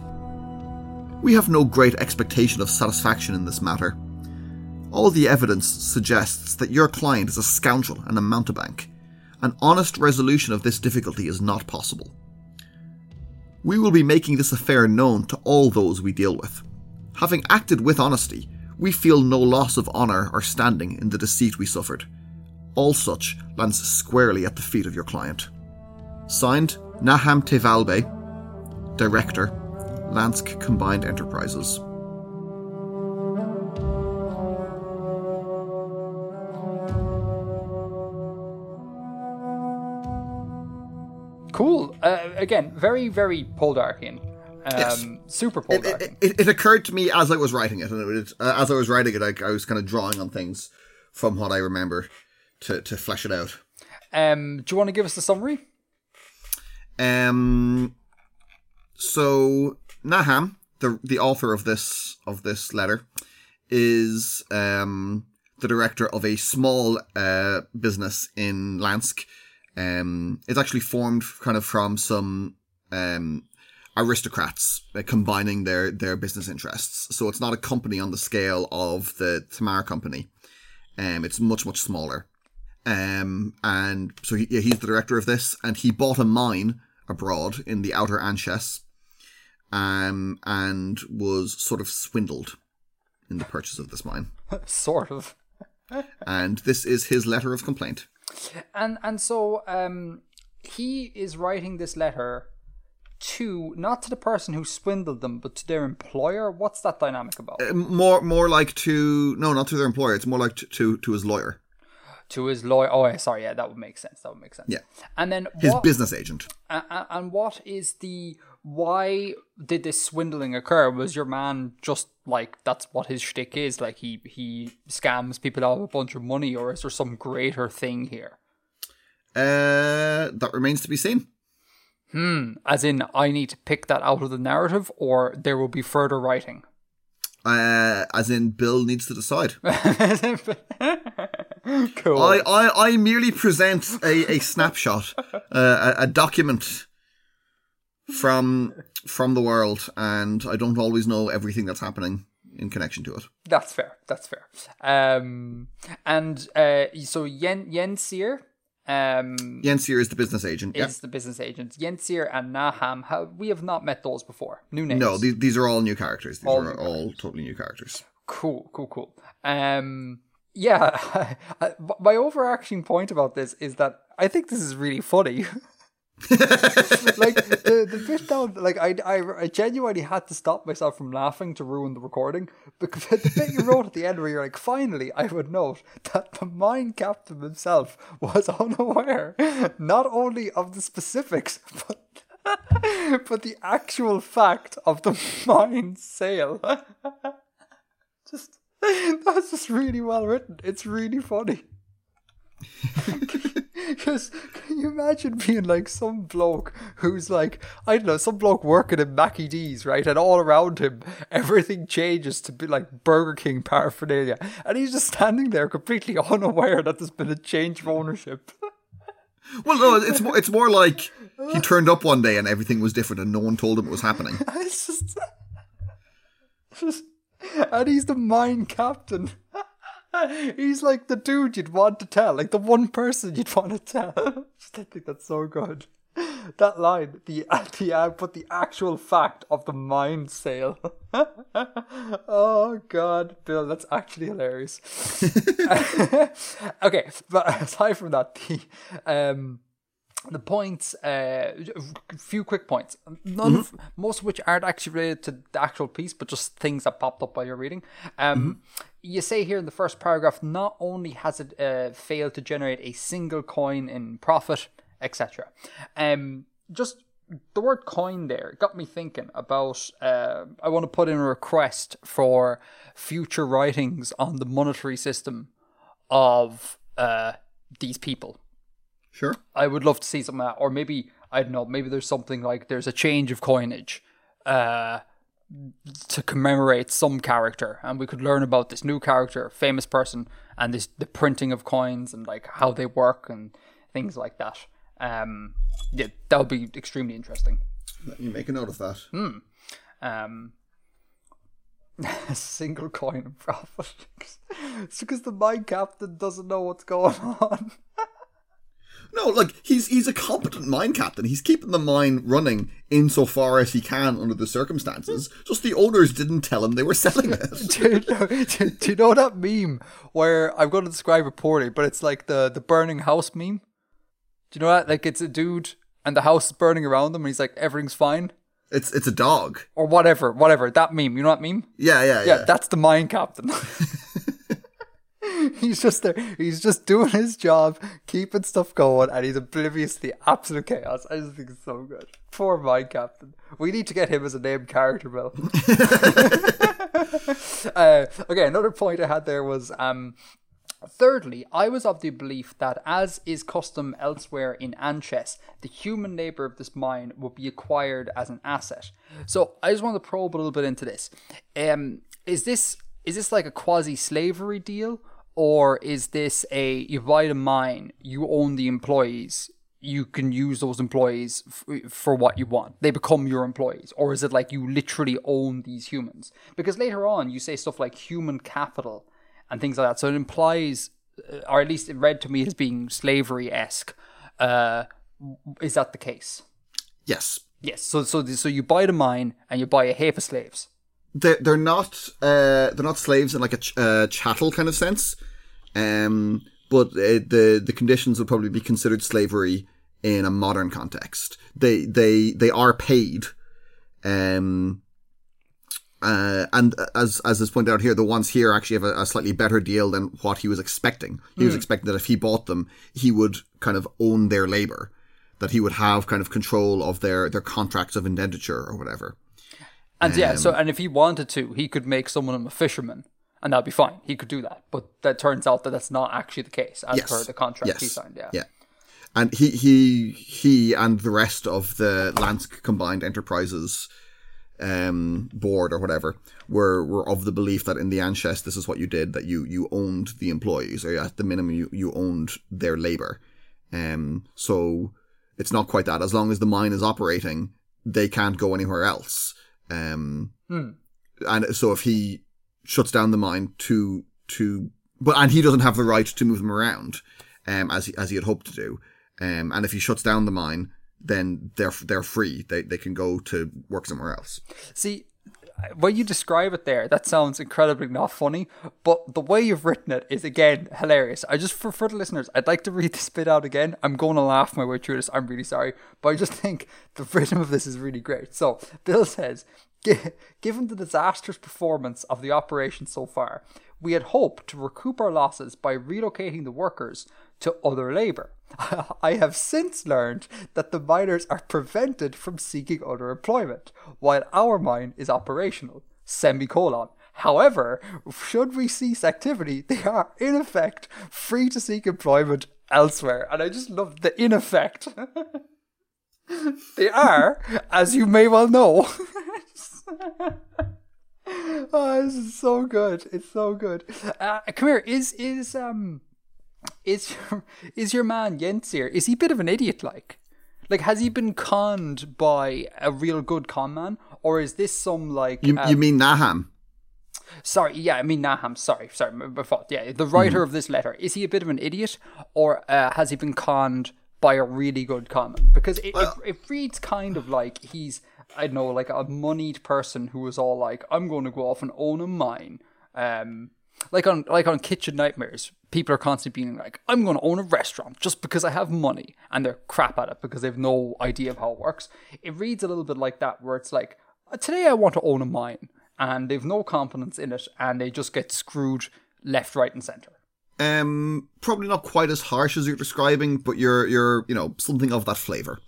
We have no great expectation of satisfaction in this matter. All the evidence suggests that your client is a scoundrel and a mountebank. An honest resolution of this difficulty is not possible. we will be making this affair known to all those we deal with. Having acted with honesty, we feel no loss of honour or standing in the deceit we suffered. All such lands squarely at the feet of your client. Signed, Naham Tevalbe, Director, Lansk Combined Enterprises. Cool. Uh, again, very, very Poldarkian. Um, Yes. Super It, Poldarkian. it, it, it occurred to me as I was writing it, and was- uh, as I was writing it, I, I was kind of drawing on things from what I remember to, to flesh it out. Um, do you want to give us the summary? Um, so Naham, the the author of this of this letter, is um the director of a small uh business in Lansk. Um, it's actually formed kind of from some um aristocrats uh, combining their their business interests. So it's not a company on the scale of the Tamar company. Um, it's much much smaller. Um, and so he, yeah, he's the director of this, and he bought a mine abroad in the outer Anches, um, and was sort of swindled in the purchase of this mine. sort of. And this is his letter of complaint. And and so um, he is writing this letter to not to the person who swindled them, but to their employer. What's that dynamic about? Uh, More, more like to no, not to their employer. It's more like to to, to his lawyer, to his lawyer. Oh, yeah, sorry. Yeah, that would make sense. That would make sense. Yeah. And then his what, business agent. a- and what is the why did this swindling occur? Was your man just like that's what his shtick is? Like he he scams people out of a bunch of money, or is there some greater thing here? Uh, that remains to be seen. Hmm. As in, I need to pick that out of the narrative, or there will be further writing. Uh, as in, Bill needs to decide. cool. I, I, I merely present a, a snapshot, uh, a, a document from from the world, and I don't always know everything that's happening in connection to it. That's fair. That's fair. Um, and uh, so Yen Yensier, um, Jens is the business agent. Yeah. is the business agent. Yensier and Naham, how, we have not met those before. New names. No, these, these are all new characters. These All are all totally new characters. Cool, cool, cool. Um, yeah, my overarching point about this is that I think this is really funny. like the, the bit down, like I, I, I genuinely had to stop myself from laughing to ruin the recording because the bit you wrote at the end where you're like, finally, I would note that the mine captain himself was unaware not only of the specifics but but the actual fact of the mine sale. just that's just really well written. It's really funny. Because can you imagine being like some bloke who's like, I don't know, some bloke working in Mackie D's, right? And all around him, everything changes to be like Burger King paraphernalia. And he's just standing there completely unaware that there's been a change of ownership. Well, no, it's more, it's more like he turned up one day and everything was different and no one told him it was happening. It's just, just and he's the mine captain. He's like the dude you'd want to tell, like the one person you'd want to tell. I think that's so good. That line, the the uh, but the actual fact of the mine sale. oh God, Bill, that's actually hilarious. okay, but aside from that, the um the points, uh, a few quick points. None, of, most of which aren't actually related to the actual piece, but just things that popped up while you're reading. Um, You say here in the first paragraph, not only has it uh, failed to generate a single coin in profit, etc. Um, just the word coin there got me thinking about. Uh, I want to put in a request for future writings on the monetary system of uh, these people. Sure. I would love to see something like that. Or maybe, I don't know, maybe there's something like there's a change of coinage uh, to commemorate some character. And we could learn about this new character, famous person, and this the printing of coins and like how they work and things like that. Um, yeah, that would be extremely interesting. Let me make a note of that. Um, a single coin of profit. it's because the mine captain doesn't know what's going on. No, like he's he's a competent mine captain. He's keeping the mine running insofar as he can under the circumstances. Just the owners didn't tell him they were selling it. do, you know, do, do you know that meme where I'm going to describe it poorly, but it's like the the burning house meme? Do you know that? Like it's a dude and the house is burning around him, and he's like everything's fine It's it's a dog. or whatever, whatever. That meme, you know that meme? Yeah, yeah, yeah. Yeah, that's the mine captain. he's just there. He's just doing his job, keeping stuff going, and he's oblivious to the absolute chaos. I just think it's so good. Poor mine captain. We need to get him as a named character, Bill. uh, okay, another point I had there was um, Thirdly, I was of the belief that, as is custom elsewhere in Anches, the human labour of this mine would be acquired as an asset. So I just want to probe a little bit into this. Um, is this is this like a quasi slavery deal, or is this a you buy the mine, you own the employees, you can use those employees f- for what you want. They become your employees. Or is it like you literally own these humans? Because later on, you say stuff like human capital and things like that. So it implies, uh, or at least it read to me as being slavery esque. Uh, is that the case? Yes. Yes. So so so you buy the mine and you buy a heap of slaves. They're they're not uh they're not slaves in like a ch- uh, chattel kind of sense. Um, but uh, the the conditions would probably be considered slavery in a modern context. They they they are paid. Um. Uh, and as as is pointed out here, the ones here actually have a, a slightly better deal than what he was expecting. He was expecting that if he bought them, he would kind of own their labor, that he would have kind of control of their their contracts of indenture or whatever. And yeah, so and if he wanted to, he could make someone of them a fisherman, and that'd be fine. He could do that. But that turns out that that's not actually the case as Yes. per the contract Yes. he signed. Yeah. Yeah. And he he he and the rest of the Lansk Combined Enterprises um board or whatever were were of the belief that in the Anches this is what you did that you you owned the employees or at the minimum you, you owned their labor um so it's not quite that as long as the mine is operating they can't go anywhere else um and so if he shuts down the mine to to but and he doesn't have the right to move them around um as he, as he had hoped to do. Um and if he shuts down the mine then they're they're free. They they can go to work somewhere else. See, when you describe it there, that sounds incredibly not funny, but the way you've written it is again hilarious. I just for for the listeners, I'd like to read this bit out again. I'm going to laugh my way through this. I'm really sorry, but I just think the rhythm of this is really great. So Bill says, given the disastrous performance of the operation so far, we had hoped to recoup our losses by relocating the workers to other labour. I have since learned that the miners are prevented from seeking other employment, while our mine is operational. Semicolon. However, should we cease activity, they are in effect free to seek employment elsewhere. And I just love the in effect. they are, as you may well know. oh, this is so good. It's so good. Uh, come here. Is is um is your is your man Jens here? Is he a bit of an idiot? Like, like has he been conned by a real good con man, or is this some like? you um, you mean Naham sorry, yeah, I mean Naham. Sorry, sorry, my fault. Yeah, the writer of this letter is he a bit of an idiot, or uh, has he been conned by a really good con man? Because it, it it reads kind of like he's I don't know like a moneyed person who was all like, I'm going to go off and own a mine. Um, like on like on Kitchen Nightmares, people are constantly being like, "I'm going to own a restaurant just because I have money," and they're crap at it because they have no idea of how it works. It reads a little bit like that, where it's like, "Today I want to own a mine," and they've no confidence in it, and they just get screwed left, right, and center. um probably not quite as harsh as you're describing but you're you're you know something of that flavor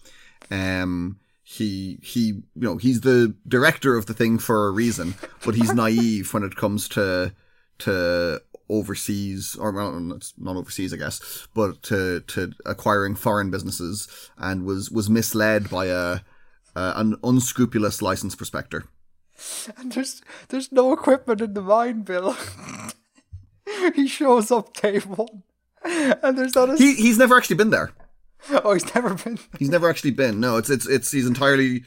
um he he you know he's the director of the thing for a reason but he's naive when it comes to to overseas or well, it's not overseas I guess but to to acquiring foreign businesses and was was misled by a, an unscrupulous license prospector And there's there's no equipment in the mine, Bill. he shows up day one, and there's not a. he he's never actually been there oh, he's never been. He's never actually been. No, it's it's it's he's entirely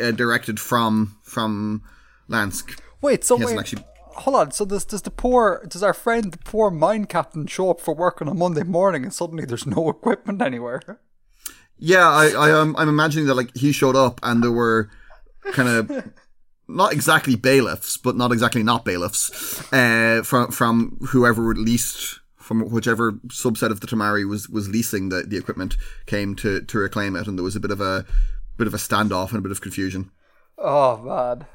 uh, directed from from Lansk. Wait, so He hasn't wait, actually- hold on. So does does the poor does our friend the poor mine captain show up for work on a Monday morning and suddenly there's no equipment anywhere? Yeah, I, I um, I'm imagining that like he showed up and there were kind of not exactly bailiffs, but not exactly not bailiffs, uh, from from whoever leased from whichever subset of the Tamari was was leasing the, the equipment came to to reclaim it, and there was a bit of a bit of a standoff and a bit of confusion. Oh man.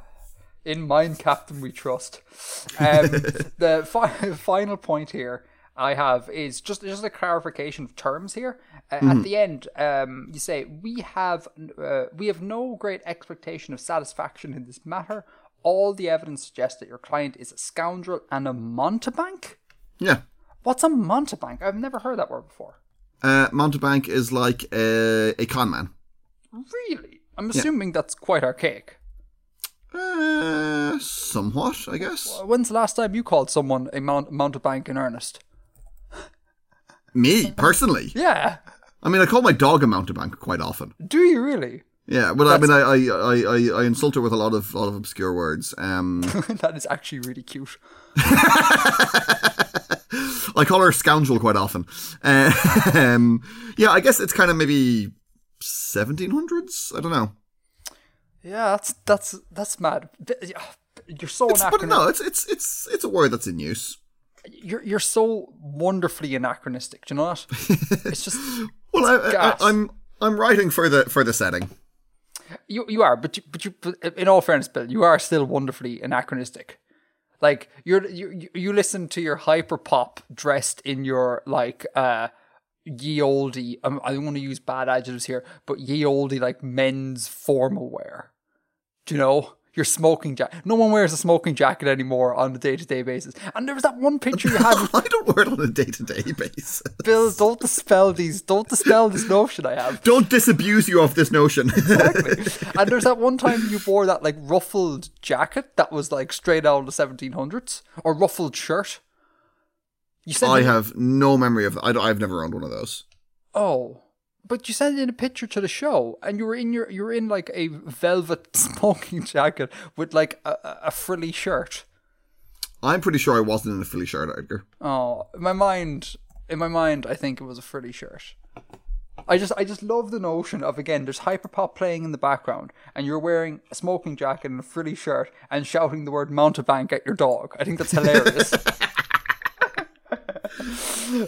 In Mine Captain we trust. Um, the fi- final point here I have is just just a clarification of terms here. Uh, At the end, um, you say we have uh, we have no great expectation of satisfaction in this matter. All the evidence suggests that your client is a scoundrel and a mountebank. Yeah. What's a mountebank? I've never heard that word before. Uh, mountebank is like a, a con man. Really? I'm assuming that's quite archaic. Uh, somewhat, I guess. When's the last time you called someone a mount- mountebank in earnest? Me, personally. Yeah. I mean, I call my dog a mountebank quite often. Do you really? Yeah, but I mean, I, I, I, I, insult her with a lot of, lot of obscure words. Um, that is actually really cute. I call her a scoundrel quite often. Uh, um, yeah, I guess it's kind of maybe 1700s. I don't know. Yeah, that's that's that's mad. You're so It's, but anachronistic. no, it's it's it's it's a word that's in use. You're you're so wonderfully anachronistic. Do you know that? it's just Well, I, I, gas. I'm I'm writing for the for the setting. you you are, but you, but you but in all fairness, Bill, you are still wonderfully anachronistic. Like you're you you- you listen to your hyper pop dressed in your like uh ye olde. Um, I don't want to use bad adjectives here, but ye olde like men's formal wear. Do you know? Your smoking jacket. No one wears a smoking jacket anymore on a day to day basis. And there was that one picture you had with I don't wear it on a day to day basis. Bill. Don't dispel these. Don't dispel this notion I have. Don't disabuse you of this notion. and there's that one time you wore that like ruffled jacket that was like straight out of the 1700s or ruffled shirt. You sent I have no memory of. I don't, I've never owned one of those. Oh, but you sent in a picture to the show, and you were in your you were in like a velvet smoking jacket with like a, a- a frilly shirt. I'm pretty sure I wasn't in a frilly shirt, Edgar. Oh, in my mind, in my mind, I think it was a frilly shirt. I just, I just love the notion of again. There's hyperpop playing in the background, and you're wearing a smoking jacket and a frilly shirt, and shouting the word mountebank at your dog. I think that's hilarious.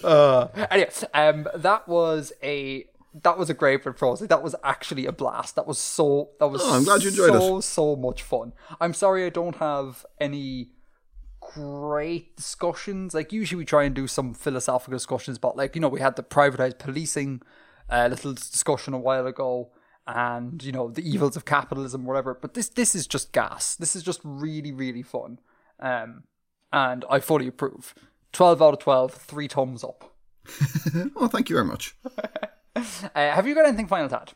uh, anyway, um, that was a that was a great proposal. That was actually a blast. That was so. That was. Oh, I'm glad you enjoyed so, So much fun. I'm sorry I don't have any great discussions. Like usually we try and do some philosophical discussions, but like you know we had the privatized policing uh, little discussion a while ago, and you know the evils of capitalism, whatever. But this this is just gas. This is just really really fun, um, and I fully approve. Twelve out of twelve, three thumbs up. Oh, thank you very much. Uh, have you got anything final, Tad?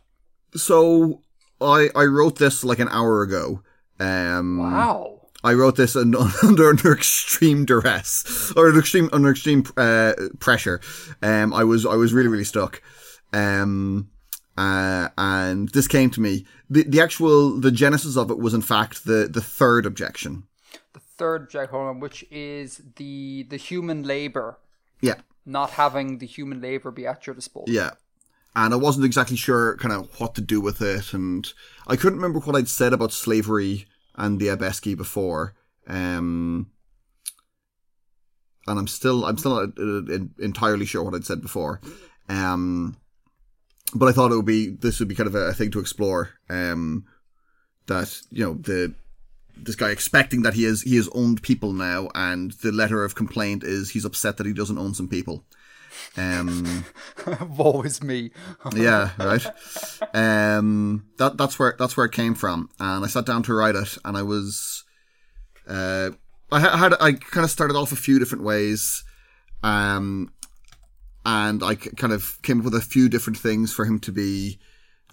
So I I wrote this like an hour ago. Um, Wow. I wrote this un- under under extreme duress or under extreme under extreme uh, pressure. Um, I was I was really really stuck. Um, uh, and this came to me. The the actual the genesis of it was in fact the the third objection. Third object, hold which is the the human labor, Yeah, not having the human labor be at your disposal. yeah. And I wasn't exactly sure kind of what to do with it, and I couldn't remember what I'd said about slavery and the Abeski before. Um, and I'm still I'm still not uh, entirely sure what I'd said before. Um, but I thought it would be this would be kind of a, a thing to explore. Um, that you know the this guy expecting that he has he has owned people now, and the letter of complaint is he's upset that he doesn't own some people. Um, Woe is me. yeah, right. Um, that that's where that's where it came from, and I sat down to write it, and I was, uh, I had I kind of started off a few different ways, um, and I kind of came up with a few different things for him to be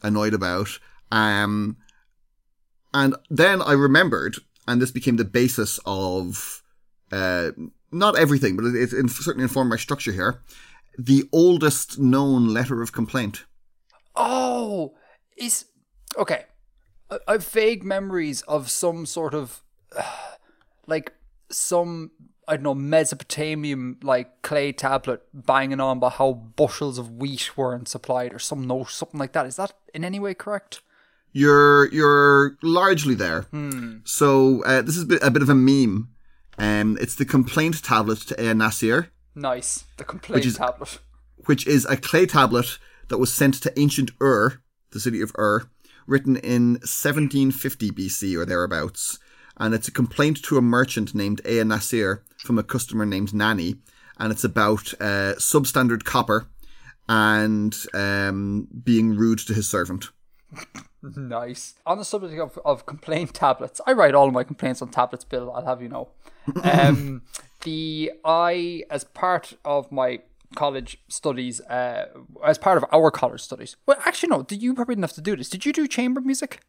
annoyed about, um, and then I remembered, and this became the basis of, uh, not everything, but it, it certainly informed my structure here. The oldest known letter of complaint. Oh, is okay. I, I've vague memories of some sort of like some I don't know Mesopotamian like clay tablet banging on about how bushels of wheat weren't supplied or some no something like that. Is that in any way correct? You're you're largely there. Hmm. So uh, this is a bit, of a meme. Um, it's the complaint tablet to Ea Nasir, Nice. The complaint is- tablet. which is a clay tablet that was sent to ancient Ur, the city of Ur, written in 1750 BC or thereabouts. And it's a complaint to a merchant named Ea Nasir from a customer named Nani. And it's about uh, substandard copper and um, being rude to his servant. Nice. On the subject of, of complaint tablets, I write all of my complaints on tablets, Bill. I'll have you know. Um, the I, as part of my college studies, uh, as part of our college studies. Well, actually, no. Did you probably didn't have to do this? Did you do chamber music?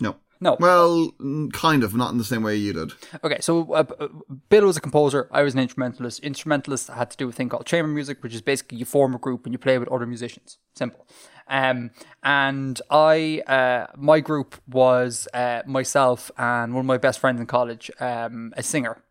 No. No. Well, kind of, not in the same way you did. Okay, so uh, uh, Bill was a composer. I was an instrumentalist. Instrumentalist had to do a thing called chamber music, which is basically you form a group and you play with other musicians. Simple. Um, and I, uh, my group was uh, myself and one of my best friends in college, um, a singer.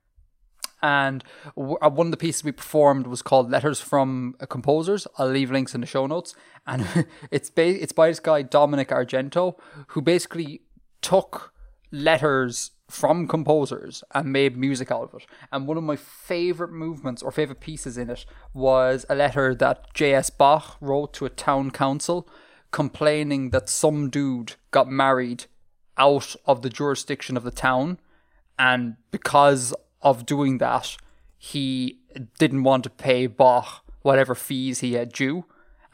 And w- uh, one of the pieces we performed was called "Letters from uh, Composers." I'll leave links in the show notes. And it's ba- it's by this guy Dominick Argento, who basically took letters from composers and made music out of it. And one of my favorite movements or favorite pieces in it was a letter that J.S. Bach wrote to a town council complaining that some dude got married out of the jurisdiction of the town and because of doing that he didn't want to pay Bach whatever fees he had due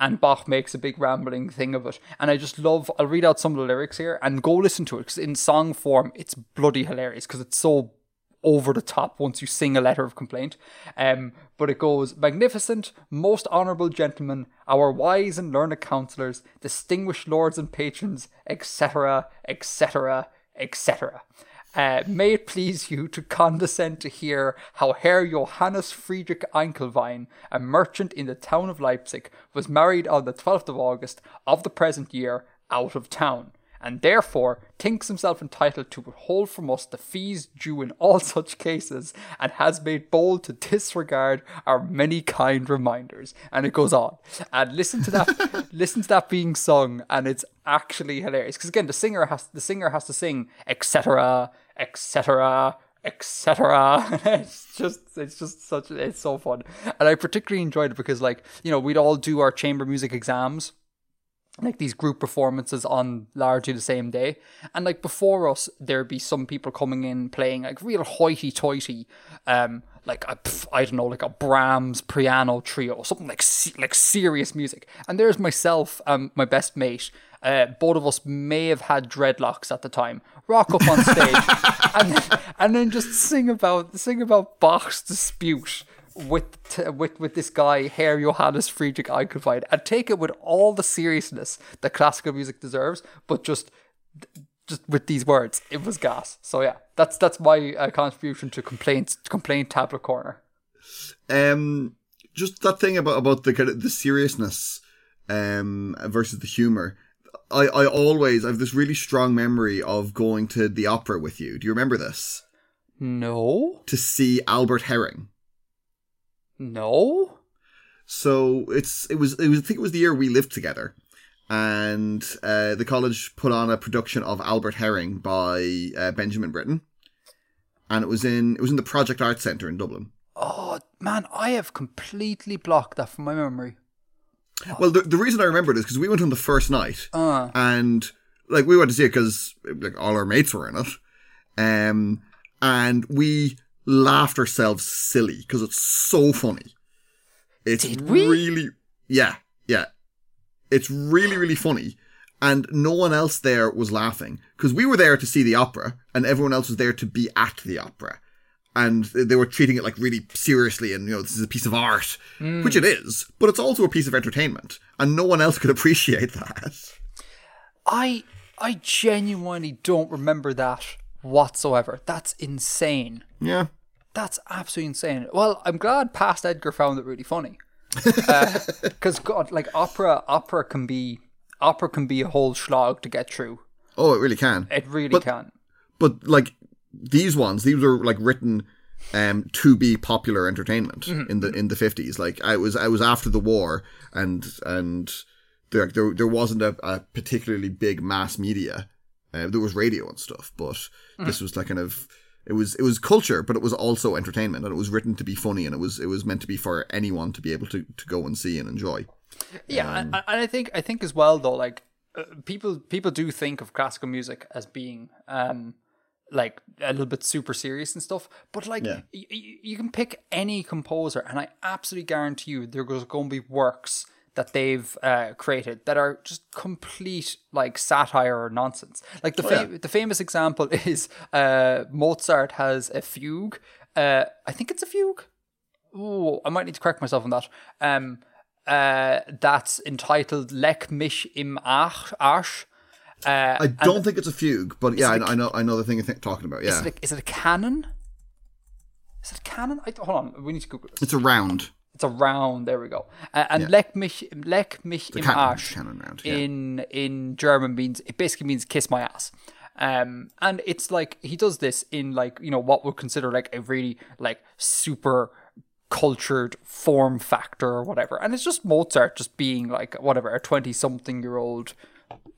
and Bach makes a big rambling thing of it. And I just love, I'll read out some of the lyrics here and go listen to it because in song form, it's bloody hilarious because it's so over the top once you sing a letter of complaint. Um, but it goes, Magnificent, most honourable gentlemen, our wise and learned counsellors, distinguished lords and patrons, etc., etc., etc. Uh, may it please you to condescend to hear how Herr Johannes Friedrich Eitelwein, a merchant in the town of Leipzig, was married on the 12th of August of the present year out of town, and therefore thinks himself entitled to withhold from us the fees due in all such cases, and has made bold to disregard our many kind reminders. And it goes on. And listen to that listen to that being sung, and it's actually hilarious. Because again the singer has the singer has to sing, etc etc etc it's just it's just such it's so fun and i particularly enjoyed it because like you know we'd all do our chamber music exams like these group performances on largely the same day and like before us there'd be some people coming in playing like real hoity-toity um like pff, I don't know, like a Brahms piano trio, something like like serious music. And there's myself, um, my best mate. Uh, both of us may have had dreadlocks at the time. Rock up on stage, and and then just sing about sing about Bach's dispute with t- with with this guy Herr Johannes Friedrich Eitelwein, and take it with all the seriousness that classical music deserves, but just just with these words, it was gas. So yeah, that's that's my uh, contribution to complaints complaint tablet corner. Um, just that thing about about the kind of the seriousness, um, versus the humor. I I always I have this really strong memory of going to the opera with you. Do you remember this? No, To see Albert Herring. no. So it's it was it was I think it was the year we lived together, and uh, the college put on a production of Albert Herring by uh, Benjamin Britten, and it was in it was in the Project Art Centre in Dublin. Oh man, I have completely blocked that from my memory. Well, the, the reason I remember it is because we went on the first night, Uh, and like we went to see it because like all our mates were in it, um, and we laughed ourselves silly because it's so funny. It's Did we? really, yeah, yeah, it's really really funny, and no one else there was laughing because we were there to see the opera, and everyone else was there to be at the opera. And they were treating it like really seriously, and you know, this is a piece of art, mm. which it is, but it's also a piece of entertainment, and no one else could appreciate that. I I genuinely don't remember that whatsoever. That's insane. Yeah. That's absolutely insane. Well, I'm glad past Edgar found it really funny. Uh, because God, like opera, opera can be opera can be a whole slog to get through. Oh, it really can. It really But- can. But like these ones, these were like written um, to be popular entertainment in the in the fifties. Like I was I was after the war, and and there there, there wasn't a, a particularly big mass media. Uh, there was radio and stuff, but this was like kind of it was it was culture, but it was also entertainment, and it was written to be funny, and it was it was meant to be for anyone to be able to, to go and see and enjoy. Yeah, and, and I think I think as well though, like uh, people people do think of classical music as being um like a little bit super serious and stuff, but like Yeah. y- y- you can pick any composer, and I absolutely guarantee you there's going to be works that they've uh, created that are just complete like satire or nonsense. Like the fa- the famous example is uh, Mozart has a fugue. Uh, I think it's a fugue. Oh, I might need to correct myself on that. Um, uh, that's entitled Leck mich im Arsch. Uh, I don't think it's a fugue, but yeah, I, know- I know the thing you're talking about. is, Yeah, it a, is it a canon? Is it a canon? I, hold on, we need to Google this. it's a round It's a round. There we go. Uh, and Leck mich, Leck mich im Arsch canon round. Yeah. in in German means it basically means kiss my ass. Um, and it's like he does this in like you know what we'll consider like a really like super cultured form factor or whatever, and it's just Mozart just being like whatever a twenty something year old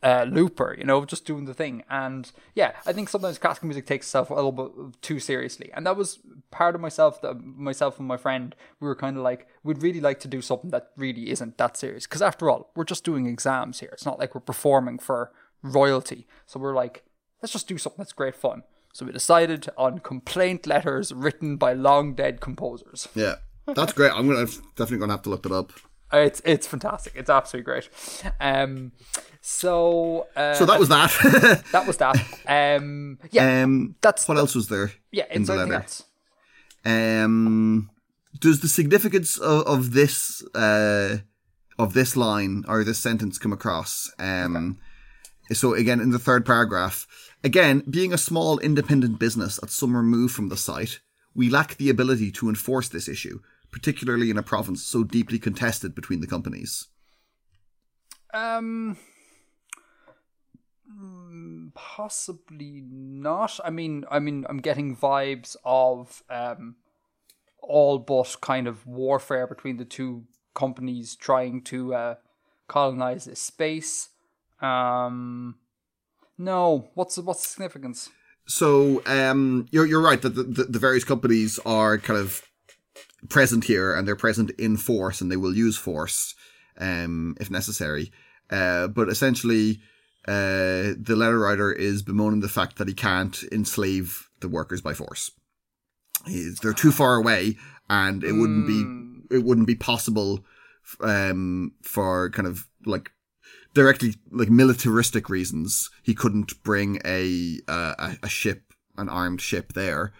uh, looper, you know, just doing the thing. And yeah, I think sometimes classical music takes itself a little bit too seriously, and that was part of myself. That myself and my friend, we were kind of like, we'd really like to do something that really isn't that serious, because after all, we're just doing exams here. It's not like we're performing for royalty. So we're like, let's just do something that's great fun. So we decided on complaint letters written by long dead composers. Yeah, that's great. I'm gonna definitely gonna have to look that up. It's it's fantastic. It's absolutely great. Um, so uh, So that was that. that was that. Um, yeah, um, that's what else was there? yeah. in the letter? else? Um, does the significance of, of this uh, of this line or this sentence come across? Um, so again, in the third paragraph, again, being a small independent business at some remove from the site, we lack the ability to enforce this issue, particularly in a province so deeply contested between the companies. Um, mm, possibly not. I mean, I mean, I'm getting vibes of um, all but kind of warfare between the two companies trying to uh, colonize this space. Um, no, what's what's the significance? So um, you're you're right that the, the, the various companies are kind of present here and they're present in force and they will use force um, if necessary. Uh, but essentially, uh, the letter writer is bemoaning the fact that he can't enslave the workers by force. He's, they're too far away, and it wouldn't be it wouldn't be possible um, for kind of like directly like militaristic reasons. He couldn't bring a uh, a, a ship, an armed ship there,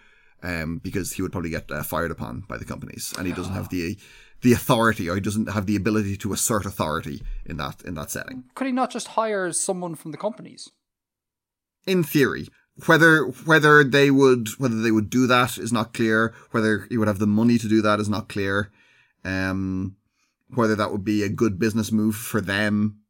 um, because he would probably get uh, fired upon by the companies, and he doesn't have the the authority, or he doesn't have the ability to assert authority in that in that setting. Could he not just hire someone from the companies? in theory. Whether whether they would whether they would do that is not clear. Whether he would have the money to do that is not clear. Um, whether that would be a good business move for them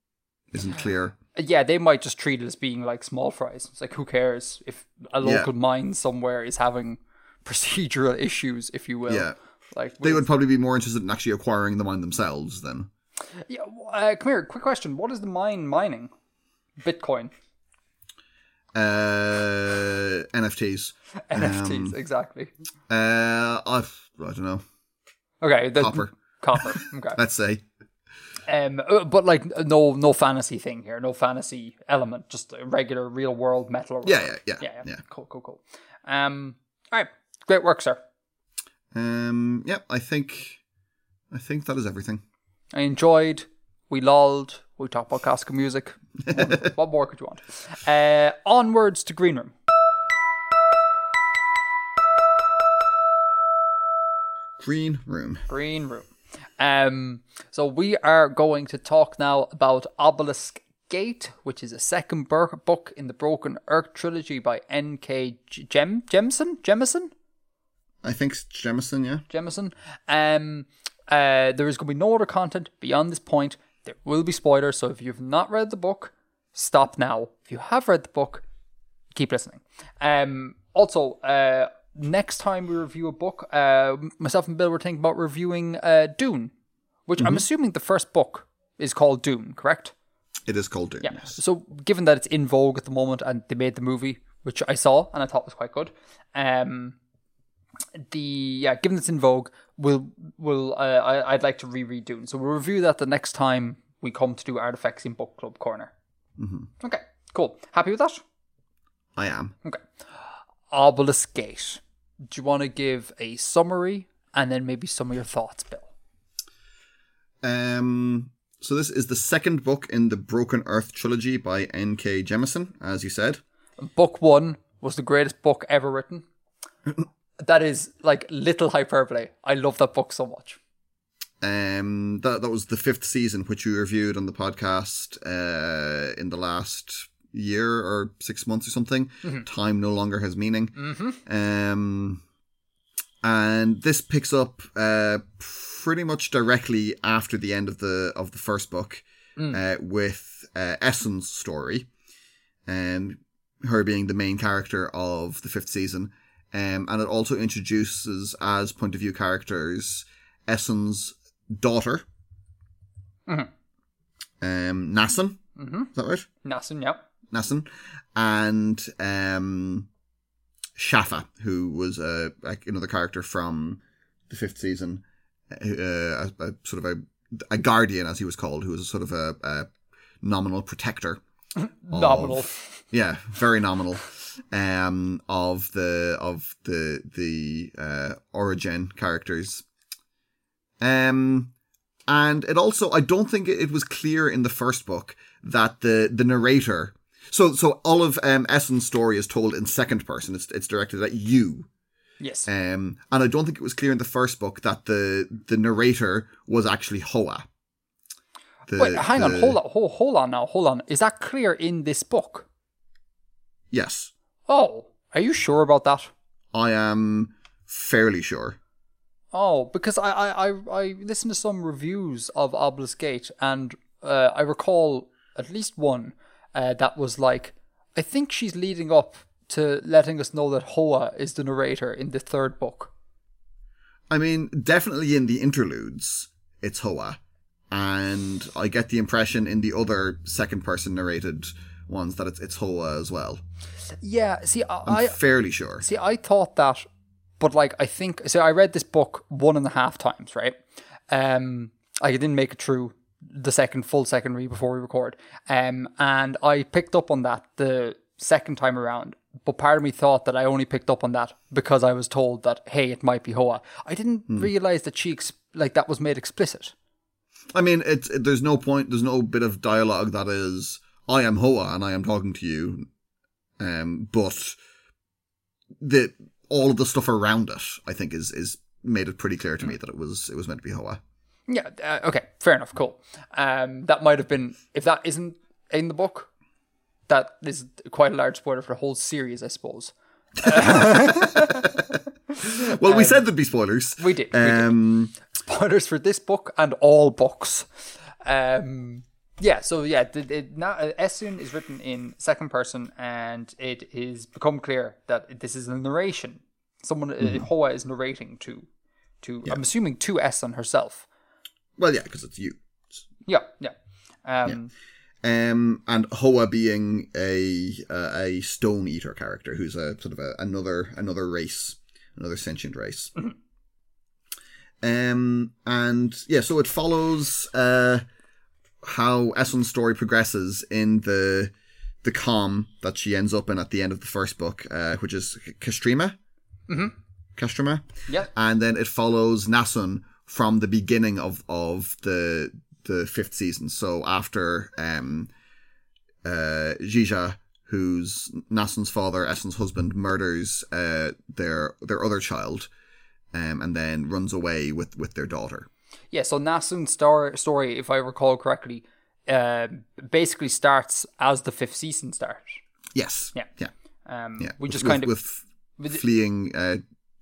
isn't clear. yeah, they might just treat it as being like small fries. It's like who cares if a local mine somewhere is having procedural issues, if you will. Yeah. Like They would probably be more interested in actually acquiring the mine themselves then. Yeah, uh, come here. Quick question: What is the mine mining? Bitcoin, Uh, NFTs. NFTs, exactly. Uh, I've, I don't know. Okay, the, Copper. Copper. Okay. Let's say. um, uh, but like no no fantasy thing here, no fantasy element, just a regular real world metal. Yeah, yeah, yeah, yeah, yeah. Cool, cool, cool. Um, all right, great work, sir. Um, yeah, I think, I think that is everything. I enjoyed. We lolled. We talked about classical music. What, what more could you want? Uh, onwards to Green Room. Green room. Green Room. Um, so we are going to talk now about Obelisk Gate, which is a second book in the Broken Earth trilogy by N.K. Jem Jemisin Jemisin I think it's Jemisin, yeah. Jemisin. Um, uh, there is going to be no other content beyond this point. There will be spoilers, so if you've not read the book, stop now. If you have read the book, keep listening. Um, also, uh, next time we review a book, uh, myself and Bill were thinking about reviewing uh, Dune, which I'm assuming the first book is called Dune, correct? It is called Dune. Yeah. Yes. So, given that it's in vogue at the moment, and they made the movie, which I saw and I thought was quite good, um, the yeah, given it's in vogue, we'll we'll uh, I, I'd like to reread Dune. So we'll review that the next time we come to do Artifexian Book Club Corner. Mm-hmm. Okay, cool. Happy with that? I am. Okay. Obelisk Gate. Do you want to give a summary and then maybe some of your thoughts, Bill? Um, so this is the second book in the Broken Earth trilogy by N.K. Jemisin, as you said. Book one was the greatest book ever written. That is like little hyperbole. I love that book so much. Um, that that was the fifth season, which you reviewed on the podcast uh, in the last year or six months or something. Time no longer has meaning. Um, and this picks up uh, pretty much directly after the end of the of the first book, uh, with uh, Essun's story, and her being the main character of the fifth season. Um, and it also introduces as point of view characters Essun's daughter, Mhm. um. Mhm. Is that right? Nassun, yeah. Nassun, and um, Schaffa, who was uh, like another character from the fifth season, uh, a, a sort of a, a guardian, as he was called, who was a sort of a, a nominal protector. Nominal. of- yeah, very nominal. Um, of the of the the uh, orogene characters. Um, and it also, I don't think it was clear in the first book that the the narrator. So so all of um, Essun's story is told in second person. It's it's directed at you. Yes. Um, and I don't think it was clear in the first book that the the narrator was actually Hoa. The- Wait, hang on, hold on, hold, hold on now, hold on. Is that clear in this book? Yes, Oh, are you sure about that? I am fairly sure. Oh, because I I, I, I listened to some reviews of Obelisk Gate and uh, I recall at least one uh, that was like, I think she's leading up to letting us know that Hoa is the narrator in the third book. I mean, definitely in the interludes, it's Hoa. And I get the impression in the other second person narrated ones that it's, it's Hoa as well. Yeah, see, I, I'm I fairly sure. See, I thought that, but like I think so. I read this book one and a half times, right? Um, I didn't make it through the second full second read before we record. Um, and I picked up on that the second time around. But part of me thought that I only picked up on that because I was told that hey, it might be Hoa. I didn't realize that she ex- like that was made explicit. I mean, it's it, there's no point, there's no bit of dialogue that is, I am Hoa and I am talking to you. Um, but the all of the stuff around it, I think, is is made it pretty clear to me that it was it was meant to be Hoa. Yeah. Uh, okay. Fair enough. Cool. Um, that might have been if that isn't in the book. That is quite a large spoiler for the whole series, I suppose. Well, we said there'd be spoilers. We did. We did. Spoilers for this book and all books. Um, yeah. So yeah, the, the, now uh, Essun is written in second person, and it is become clear that this is a narration. Someone uh, Hoa is narrating to, to I'm assuming to Essun herself. well, yeah, because it's you. Yeah. Yeah. Um, Um, and Hoa being a uh, a stone eater character who's a sort of a, another another race, another sentient race. Um, and yeah, so it follows uh how Essun's story progresses in the the comm that she ends up in at the end of the first book, uh, which is Castrima. Mm-hmm. Castrima. Yeah. And then it follows Nassun from the beginning of, of the the fifth season. So after um uh who's Nassun's father, Essun's husband, murders uh their their other child, um, and then runs away with, with their daughter. Yeah, so Nassun's star- story, if I recall correctly, uh, basically starts as the fifth season starts. Yes. Yeah. Yeah. Um, Yeah. We just with, kind of with with- fleeing uh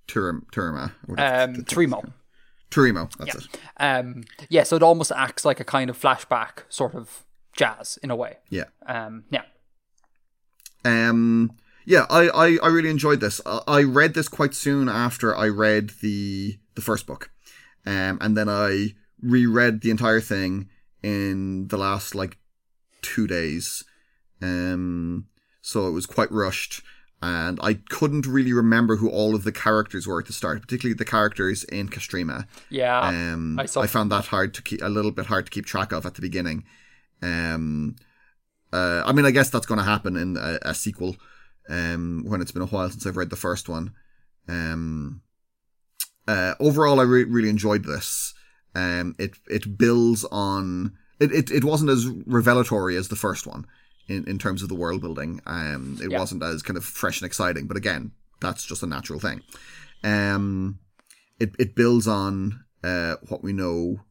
Turim, Turima. um, Trimo. Tirimo, that's it. Um, yeah, so it almost acts like a kind of flashback sort of jazz in a way. Yeah. Um, yeah, Um, yeah, I, I, I really enjoyed this. I, I read this quite soon after I read the the first book, um, and then I reread the entire thing in the last like two days. Um, so it was quite rushed, and I couldn't really remember who all of the characters were at the start, particularly the characters in Castrima. Yeah, Um, I I, found that hard to keep a little bit hard to keep track of at the beginning. Um, uh, I mean, I guess that's going to happen in a, a sequel. Um, when it's been a while since I've read the first one. Um, uh, overall, I re- really enjoyed this. Um, it it builds on it, it. It wasn't as revelatory as the first one in, in terms of the world building. Um, it Yeah. wasn't as kind of fresh and exciting. But again, that's just a natural thing. Um, it it builds on uh, what we know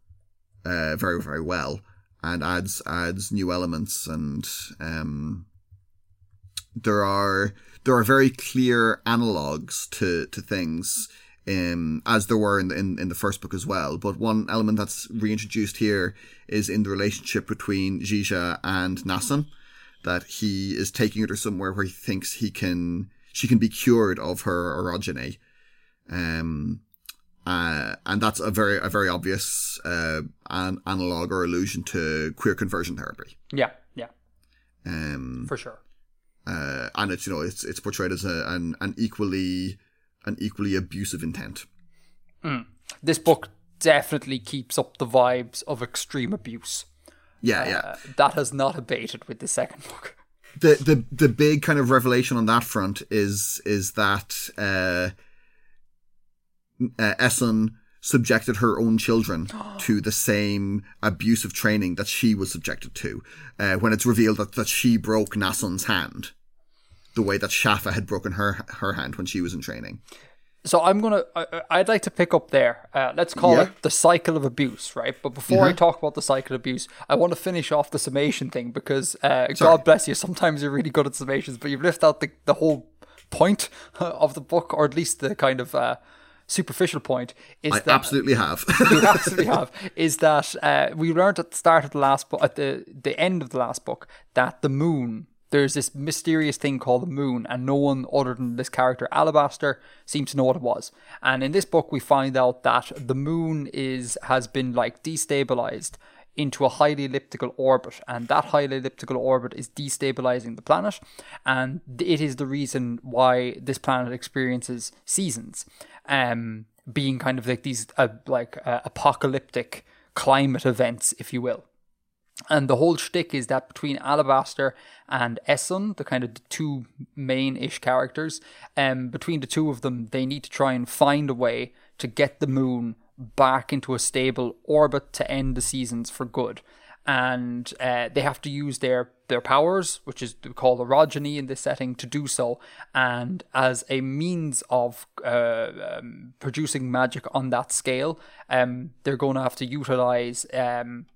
uh, very very well and adds adds new elements and um, there are there are very clear analogues to to things um, as there were in the, in, in the first book as well. But one element that's reintroduced here is in the relationship between Jija and Nassun, that he is taking her to somewhere where he thinks he can she can be cured of her orogeny. Um, uh, and that's a very a very obvious uh, an analog or allusion to queer conversion therapy. yeah, yeah, Um, for sure. Uh, and it's you know it's it's portrayed as a, an an equally an equally abusive intent. This book definitely keeps up the vibes of extreme abuse. Yeah, yeah. Uh, that has not abated with the second book. The the the big kind of revelation on that front is is that uh, uh Essun subjected her own children to the same abusive training that she was subjected to uh, when it's revealed that, that she broke Nassun's hand the way that Schaffa had broken her her hand when she was in training. So I'm gonna. I, I'd like to pick up there. Uh, let's call Yeah. it the cycle of abuse, right? But before I talk about the cycle of abuse, I want to finish off the summation thing because uh, God bless you. Sometimes you're really good at summations, but you've left out the the whole point of the book, or at least the kind of uh, superficial point. Is I that absolutely have. you absolutely have is that uh, we learned at the start of the last book, at the the end of the last book, that the moon. There's this mysterious thing called the moon, and no one other than this character Alabaster seems to know what it was. And in this book, we find out that the moon is has been like destabilized into a highly elliptical orbit, and that highly elliptical orbit is destabilizing the planet, and it is the reason why this planet experiences seasons, um, being kind of like these uh, like uh, apocalyptic climate events, if you will. And the whole shtick is that between Alabaster and Essun, the kind of the two main-ish characters, um, between the two of them, they need to try and find a way to get the moon back into a stable orbit to end the seasons for good. And uh, they have to use their their powers, which is called orogeny in this setting, to do so. And as a means of uh, um, producing magic on that scale, um, they're going to have to utilize um,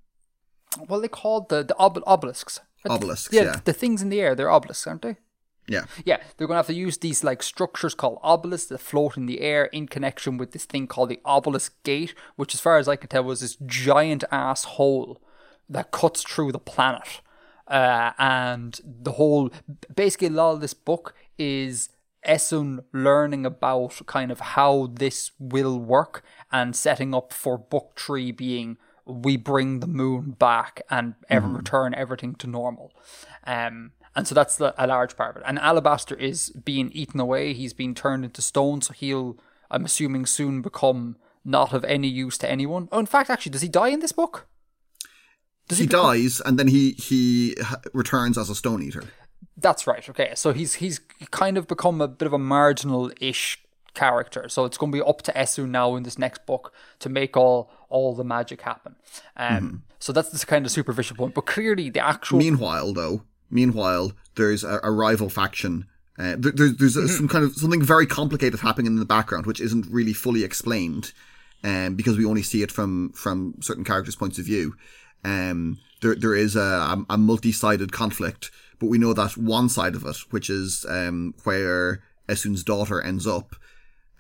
what are they called the the ob- obelisks. Obelisks, yeah, yeah. the things in the air, they're obelisks, aren't they? yeah. Yeah, they're going to have to use these like structures called obelisks that float in the air in connection with this thing called the obelisk gate, which, as far as I can tell, was this giant ass hole that cuts through the planet. Uh, and the whole, basically, a lot of this book is Essun learning about kind of how this will work and setting up for book three being we bring the moon back and ever return everything to normal. Um, and so that's the, a large part of it. And Alabaster is being eaten away. He's being turned into stone. So he'll, I'm assuming, soon become not of any use to anyone. Oh, in fact, actually, does he die in this book? Does He become- dies and then he he returns as a stone eater. That's right. Okay, so he's he's kind of become a bit of a marginal-ish character. So it's going to be up to Esu now in this next book to make all all the magic happen. Um, so that's the kind of superficial point. But clearly, the actual Meanwhile, though, meanwhile, there's a, a rival faction. Uh, there, there's there's Mm-hmm. some kind of something very complicated happening in the background, which isn't really fully explained, um, because we only see it from from certain characters' points of view. Um, there there is a, a, multi-sided conflict, but we know that one side of it, which is um, where Essun's daughter ends up,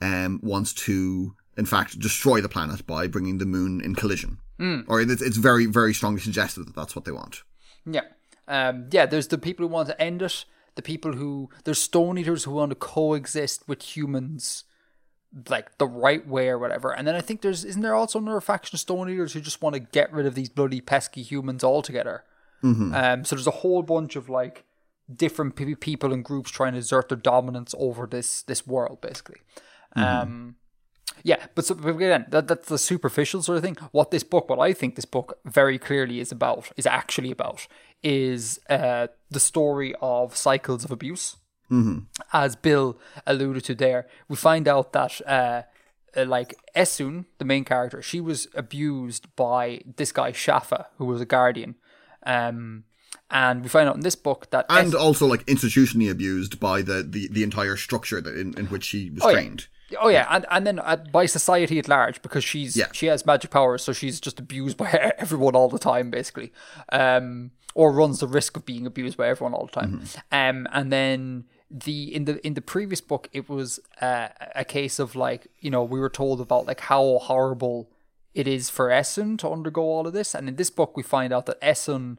um, wants to in fact destroy the planet by bringing the moon in collision. Or it's, it's very very strongly suggested that that's what they want. Yeah. Um, yeah, there's the people who want to end it. the people who there's stone eaters who want to coexist with humans like the right way or whatever. And then I think there's isn't there also another faction of stone eaters who just want to get rid of these bloody pesky humans altogether. Mm-hmm. Um, so there's a whole bunch of like different pe- people and groups trying to exert their dominance over this this world, basically. Um, yeah, but, so, but again, that, that's the superficial sort of thing. What this book, what I think this book very clearly is about, is actually about, is uh, the story of cycles of abuse. Mm-hmm. As Bill alluded to there, we find out that uh, uh, like Essun, the main character, she was abused by this guy Schaffa, who was a guardian. Um, and we find out in this book that and Es- also like institutionally abused by the the, the entire structure that in, in which she was Oh, yeah. trained. Oh yeah, and and then uh, by society at large because she's Yeah. she has magic powers, so she's just abused by everyone all the time, basically, um, or runs the risk of being abused by everyone all the time. Um, and then the in the in the previous book, it was uh, a case of like you know we were told about like how horrible it is for Essun to undergo all of this, and in this book we find out that Essun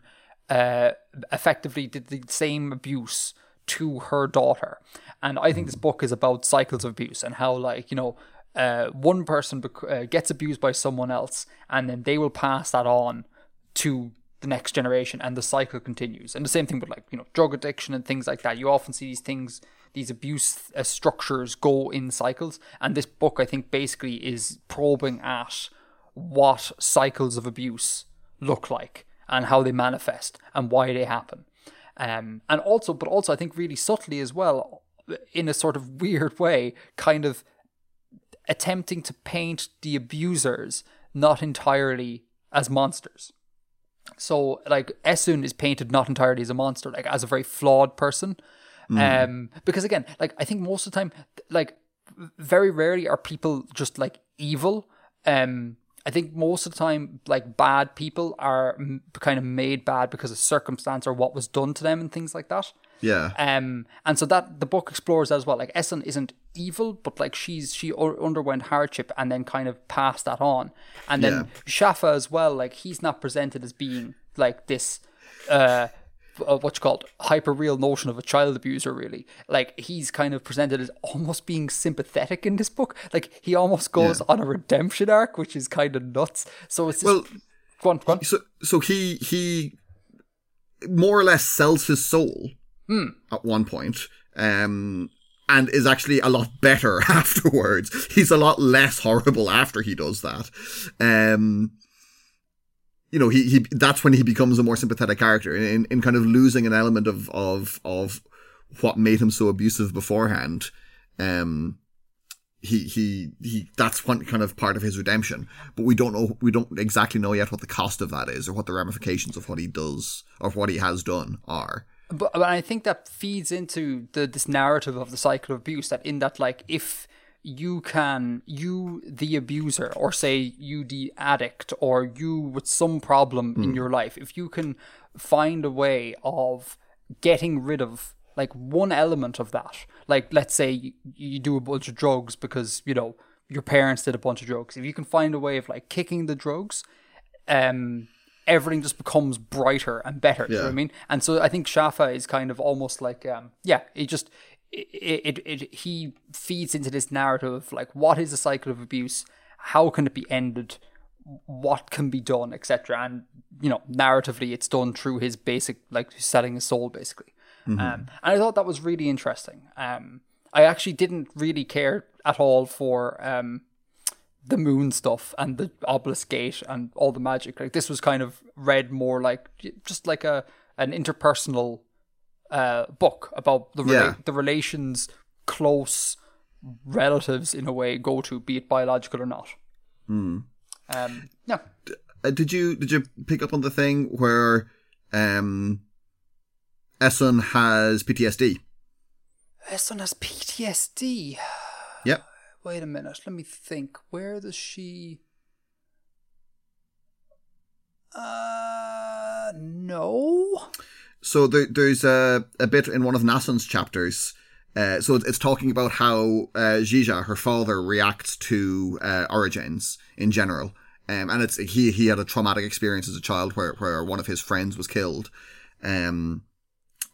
uh, effectively did the same abuse to her daughter. And I think this book is about cycles of abuse and how, like, you know, uh, one person bec- uh, gets abused by someone else and then they will pass that on to the next generation and the cycle continues. And the same thing with, like, you know, drug addiction and things like that. You often see these things, these abuse uh, structures go in cycles. And this book, I think, basically is probing at what cycles of abuse look like and how they manifest and why they happen. Um, and also, but also, I think really subtly as well, in a sort of weird way, kind of attempting to paint the abusers not entirely as monsters. So, like, Essun is painted not entirely as a monster, like as a very flawed person. Um, because again, like, I think most of the time, like, very rarely are people just like evil. Um, I think most of the time, like bad people are m- kind of made bad because of circumstance or what was done to them and things like that. Yeah. Um, and so that the book explores as well. Like Essun isn't evil, but like she's she underwent hardship and then kind of passed that on. And then Yeah. Schaffa as well. Like he's not presented as being like this. Uh, uh, what you call hyper real notion of a child abuser really like he's kind of presented as almost being sympathetic in this book like he almost goes on a redemption arc which is kind of nuts so it's just Well, go on, go on. so so he he more or less sells his soul Hmm. at one point, um, and is actually a lot better afterwards. He's a lot less horrible after he does that. Um, you know, he, he that's when he becomes a more sympathetic character in, in kind of losing an element of of of what made him so abusive beforehand. Um, he he he that's one kind of part of his redemption but we don't know we don't exactly know yet what the cost of that is or what the ramifications of what he does or what he has done are but, but I think that feeds into the this narrative of the cycle of abuse that in that like if you can you the abuser or say you the addict or you with some problem in your life if you can find a way of getting rid of like one element of that like let's say you, you do a bunch of drugs because you know your parents did a bunch of drugs. If you can find a way of like kicking the drugs um everything just becomes brighter and better. You know what I mean? And so I think Schaffa is kind of almost like, um, yeah, it just, it, it, it, he feeds into this narrative of like, what is a cycle of abuse? How can it be ended? What can be done, etc. And you know, narratively, it's done through his basic, like selling his soul, basically. Um, and I thought that was really interesting. Um, I actually didn't really care at all for um, the moon stuff and the obelisk gate and all the magic. Like this was kind of read more like just like a an interpersonal uh, book about the rela- Yeah. the relations close relatives in a way go to, be it biological or not. Um, yeah, uh, did you did you pick up on the thing where um Essun has PTSD Essun has PTSD. yep Wait a minute, let me think. Where does she? Uh, no. So there, there's a, a bit in one of Nassun's chapters. Uh, so it's talking about how uh, her father, reacts to uh, orogenes in general. Um, and it's he he had a traumatic experience as a child where, where one of his friends was killed. Um,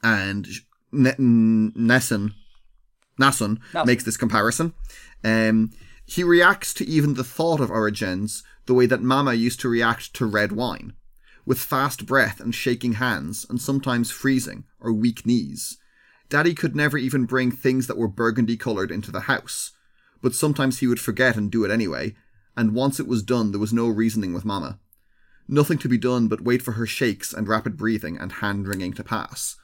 and Nassun, Nassun makes this comparison. Um, he reacts to even the thought of Orogenes the way that Mama used to react to red wine, with fast breath and shaking hands, and sometimes freezing or weak knees. Daddy could never even bring things that were burgundy coloured into the house, but sometimes he would forget and do it anyway, and once it was done, there was no reasoning with Mama. Nothing to be done but wait for her shakes and rapid breathing and hand wringing to pass.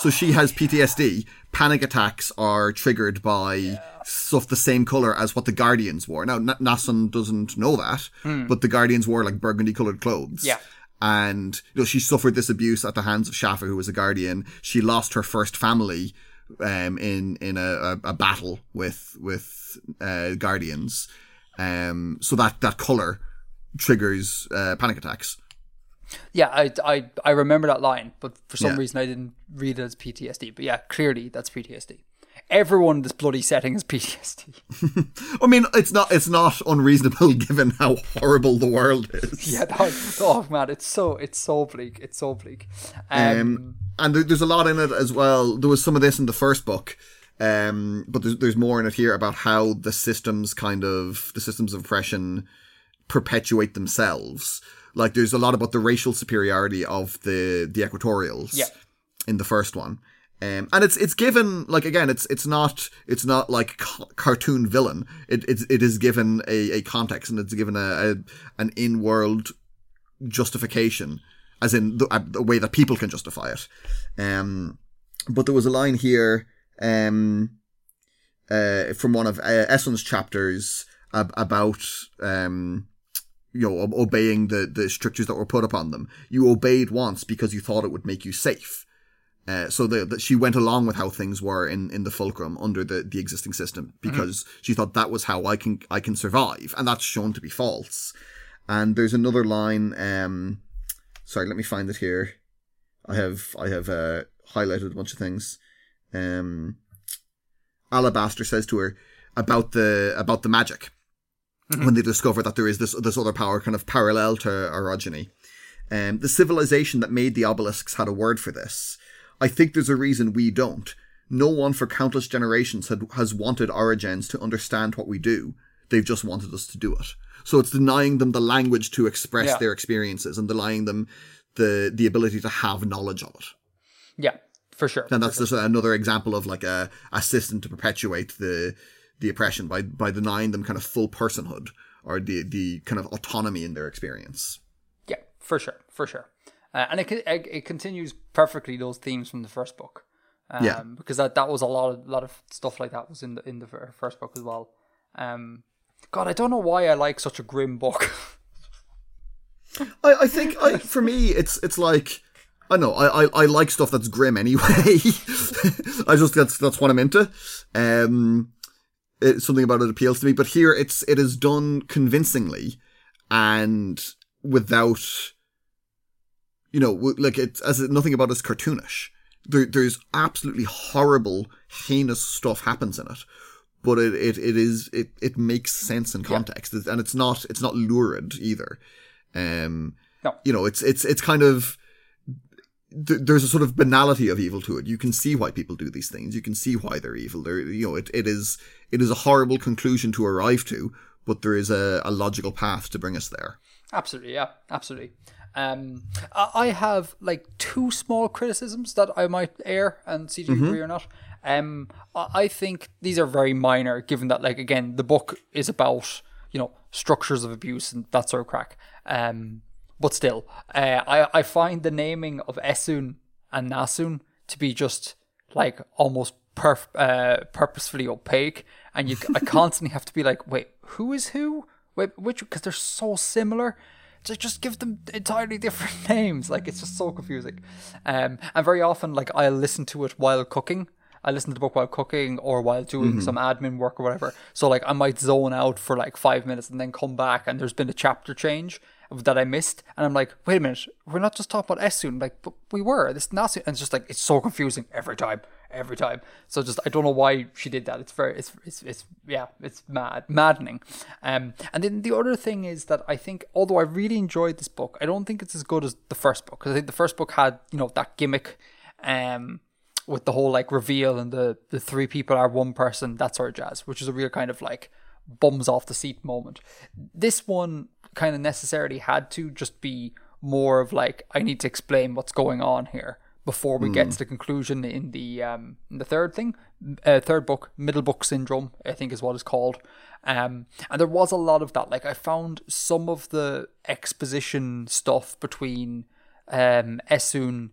So she has PTSD. Panic attacks are triggered by yeah. stuff the same color as what the Guardians wore. Now, N- doesn't know that, hmm. but the Guardians wore like burgundy colored clothes. Yeah. And, you know, she suffered this abuse at the hands of Schaffa, who was a Guardian. She lost her first family, um, in, in a, a, a battle with, with, uh, Guardians. Um, so that, that color triggers, uh, panic attacks. Yeah, I, I, I remember that line, but for some Yeah. reason I didn't read it as PTSD. But yeah, clearly that's PTSD. Everyone in this bloody setting is PTSD. I mean, it's not it's not unreasonable given how horrible the world is. yeah, that, oh man, it's so it's so bleak. It's so bleak. Um, Um, and there, there's a lot in it as well. There was some of this in the first book, um, but there's there's more in it here about how the systems kind of the systems of oppression perpetuate themselves. Like there's a lot about the racial superiority of the the Equatorials Yeah. in the first one. Um, and it's it's given like again it's it's not it's not like ca- cartoon villain it it's, it is given a, a context and it's given a, a an in world justification as in the, a, way that people can justify it um but there was a line here um uh from one of uh, chapters ab- about um you know obeying the the strictures that were put upon them you obeyed once because you thought it would make you safe uh, so the, she went along with how things were in, in the fulcrum under the, the existing system because she thought that was how I can I can survive, and that's shown to be false. And there's another line. Um, sorry, let me find it here. I have I have uh, highlighted a bunch of things. Um, Alabaster says to her about the about the magic when they discover that there is this this other power kind of parallel to orogeny. Um, the civilization that made the obelisks had a word for this. I think there's a reason we don't. No one for countless generations had, has wanted Orogenes to understand what we do. They've just wanted us to do it. So it's denying them the language to express Yeah. their experiences and denying them the the ability to have knowledge of it. yeah, for sure. And that's just another example of like a, a system to perpetuate the the oppression by by denying them kind of full personhood or the the kind of autonomy in their experience. Yeah, for sure, for sure. Uh, and it, it it continues perfectly those themes from the first book. Um, Yeah. because that, that was a lot of lot of stuff like that was in the in the first book as well. Um, God, I don't know why I like such a grim book. I, I think I, for me it's it's like I know I, I, I like stuff that's grim anyway. I just that's that's what I'm into. Um, it, something about it appeals to me, but here it's it is done convincingly and without you know like it's as it, nothing about it's cartoonish. There, there's absolutely horrible, heinous stuff happens in it, but it, it, it is it, it makes sense in context, and it's not it's not lurid either. Um, No. you know, it's it's it's kind of th- there's a sort of banality of evil to it. You can see why people do these things. You can see why they're evil. They're you know, it, it is it is a horrible conclusion to arrive to, but there is a, a logical path to bring us there. Absolutely, yeah, absolutely. Um, I have like two small criticisms that I might air and see if you agree or not. Um, I I think these are very minor, given that like again the book is about you know structures of abuse and that sort of crack. Um, but still, uh, I I find the naming of Essun and Nassun to be just like almost perf- uh, purposefully opaque, and you I constantly have to be like, wait, who is who? Wait, which? Because they're so similar. So just give them entirely different names. Like it's just so confusing. Um, and very often, like I'll listen to it while cooking. I listen to the book while cooking or while doing some admin work or whatever. So like I might zone out for like five minutes and then come back and there's been a chapter change that I missed, and I'm like, wait a minute, we're not just talking about Essun, like, but we were. This Nasu, and it's just like it's so confusing every time, every time. So just I don't know why she did that. It's very, it's, it's, it's yeah, it's mad, maddening. Um, and then the other thing is that I think, although I really enjoyed this book, I don't think it's as good as the first book because I think the first book had you know that gimmick, um, with the whole like reveal and the the three people are one person, that sort of jazz, which is a real kind of like bums off the seat moment. This one kind of necessarily had to just be more of like I need to explain what's going on here before we get to the conclusion in the um in the third thing, uh, third book, middle book syndrome, I think is what it's called. Um, and there was a lot of that. Like I found some of the exposition stuff between um Essun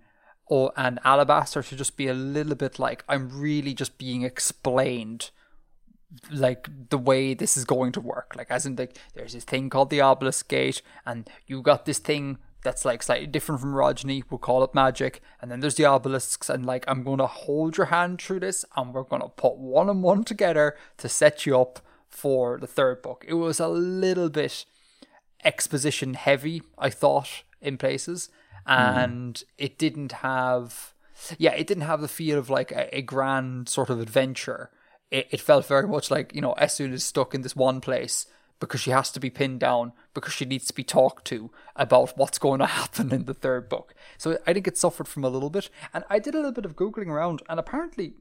or and Alabaster to just be a little bit like I'm really just being explained like the way this is going to work. Like as in like there's this thing called the obelisk gate and you got this thing that's like slightly different from orogeny, we'll call it magic, and then there's the obelisks and like I'm gonna hold your hand through this and we're gonna put one and one together to set you up for the third book. It was a little bit exposition heavy, I thought, in places. Hmm. And it didn't have yeah, it didn't have the feel of like a, a grand sort of adventure. It, it felt very much like, you know, Essun is stuck in this one place because she has to be pinned down because she needs to be talked to about what's going to happen in the third book. So I think it suffered from a little bit. And I did a little bit of Googling around, and apparently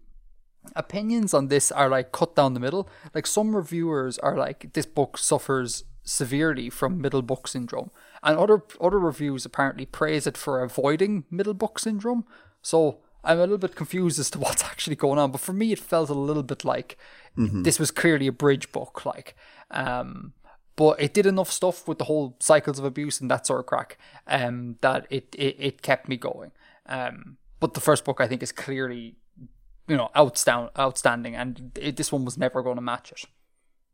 opinions on this are like cut down the middle. Like some reviewers are like, this book suffers severely from middle book syndrome, and other other reviews apparently praise it for avoiding middle book syndrome. So I'm a little bit confused as to what's actually going on. But for me, it felt a little bit like this was clearly a bridge book, like. Um, but it did enough stuff with the whole cycles of abuse and that sort of crack um, that it, it, it kept me going. Um, but the first book, I think, is clearly, you know, outstanding, outstanding and it, this one was never going to match it.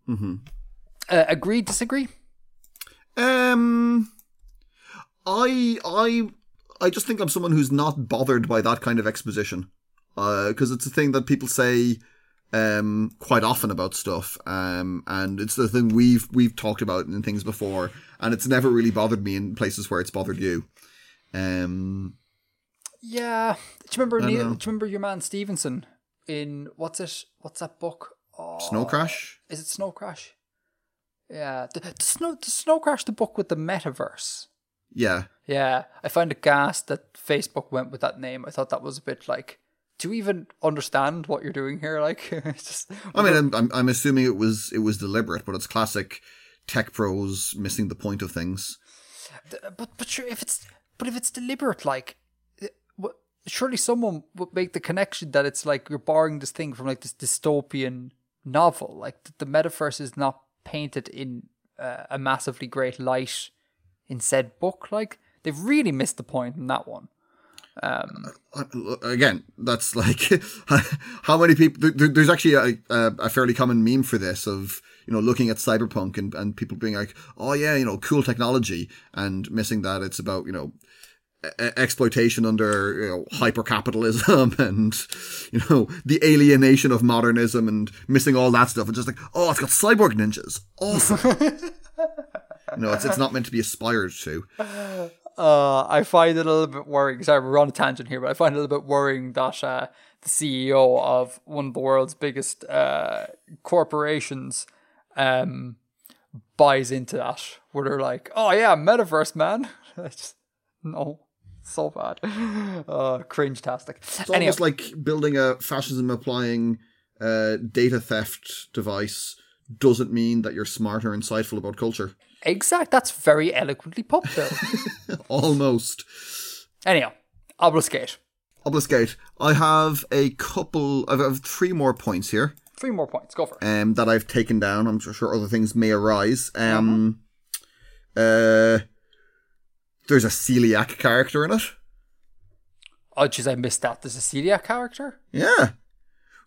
Mm-hmm. Uh, agree, disagree? Um, I I I just think I'm someone who's not bothered by that kind of exposition, because it's a thing that people say um quite often about stuff, um, and it's the thing we've we've talked about in things before, and it's never really bothered me in places where it's bothered you. Um, Yeah. Do you remember Neal, do you remember your man Stephenson in what's it? What's that book? Oh, Snow Crash. Is it Snow Crash? Yeah. The, the Snow the Snow Crash the book with the metaverse. Yeah, Yeah. I find it gas that Facebook went with that name. I thought that was a bit like do you even understand what you're doing here? Like just I mean, I'm, I'm I'm assuming it was it was deliberate, but it's classic tech pros missing the point of things. but but sure, if it's but if it's deliberate, like, what- surely someone would make the connection that it's like you're borrowing this thing from like this dystopian novel. Like the, the metaverse is not painted in uh, a massively great light in said book. Like they've really missed the point in that one. Uh, Again, that's like how many people. There, there- there's actually a, a, a fairly common meme for this of you know looking at cyberpunk and, and people being like, oh yeah, you know, cool technology, and missing that it's about you know exploitation under you know hypercapitalism and you know the alienation of modernism and missing all that stuff and just like oh it's got cyborg ninjas awesome no it's it's not meant to be aspired to Uh, I find it a little bit worrying. Sorry, we're on a tangent here, but I find it a little bit worrying that uh, the CEO of one of the world's biggest uh, corporations um, buys into that, where they're like, "Oh yeah, metaverse, man." Just no, so bad. Uh, cringe-tastic. it's Anyhow, almost like building a fascism applying uh, data theft device doesn't mean that you're smart or insightful about culture exact. That's very eloquently put, though. almost Anyhow, Obelisk Gate. Obeliskate. I have a couple. I have three more points here. Three more points. Go for it. um, that I've taken down. I'm sure other things may arise. Um, uh, there's a celiac character in it. Oh, jeez, I missed that. There's a celiac character. Yeah.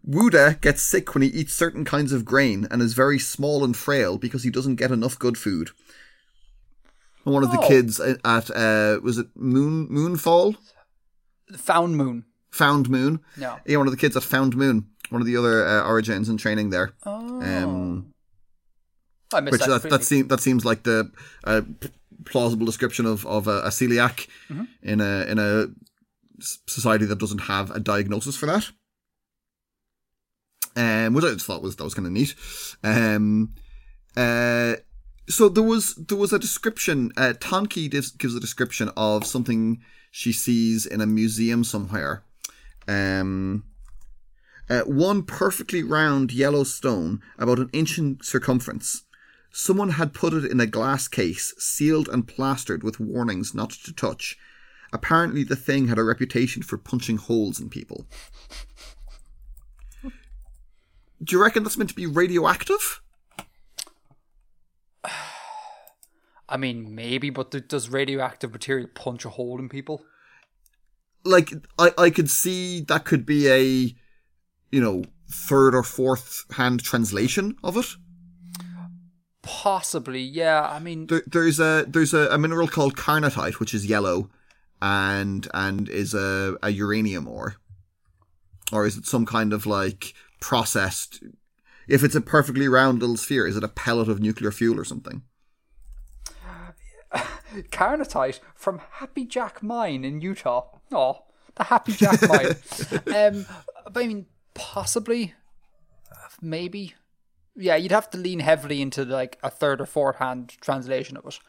Wuda gets sick when he eats certain kinds of grain and is very small and frail because he doesn't get enough good food. And one of the Oh. kids at uh, was it Moon Moonfall Found Moon. Found Moon. No. Yeah, one of the kids at Found Moon. One of the other uh, orogenes in training there. Oh. Um, I missed which that. that, completely. that, seem, that seems like the uh, p- plausible description of, of a, a celiac Mm-hmm. in a in a s- society that doesn't have a diagnosis for that. Um, which I just thought was that was kind of neat. Um, uh, so there was there was a description. Uh, Tonkee gives, a description of something she sees in a museum somewhere, Um, uh, one perfectly round yellow stone, about an inch in circumference. Someone had put it in a glass case, sealed and plastered with warnings not to touch. Apparently, the thing had a reputation for punching holes in people. Do you reckon that's meant to be radioactive? I mean, maybe, but th- does radioactive material punch a hole in people? Like, I, I could see that could be a, you know, third or fourth hand translation of it. Possibly, yeah. I mean, There, there's a there's a, a mineral called carnotite, which is yellow, and and is a, a uranium ore, or is it some kind of like processed? If it's a perfectly round little sphere, is it a pellet of nuclear fuel or something? carnotite from Happy Jack Mine in Utah. Oh, the Happy Jack Mine. um, but I mean, possibly, maybe. Yeah, you'd have to lean heavily into like a third or fourth hand translation of it.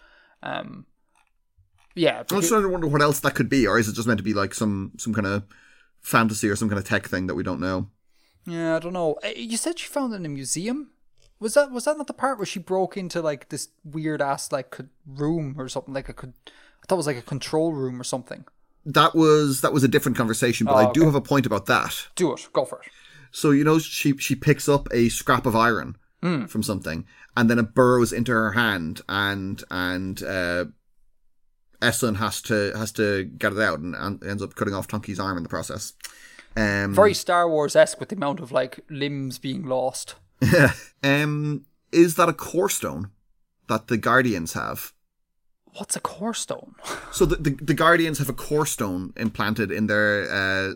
Um, yeah, I'm just trying to wonder what else that could be, or is it just meant to be like some some kind of fantasy or some kind of tech thing that we don't know? Yeah, I don't know. Uh, You said she found it in a museum. Was that was that not the part where she broke into like this weird ass like room or something like a could I thought it was like a control room or something. That was that was a different conversation, but Oh, I do okay. have a point about that. Do it, go for it. So you know she she picks up a scrap of iron from something, and then it burrows into her hand, and and uh, Essun has to has to get it out, and, and ends up cutting off Tonkee's arm in the process. Um, Very Star Wars esque with the amount of like limbs being lost. Yeah. um, is that a core stone that the Guardians have? What's a core stone? So the, the, the Guardians have a core stone implanted in their uh.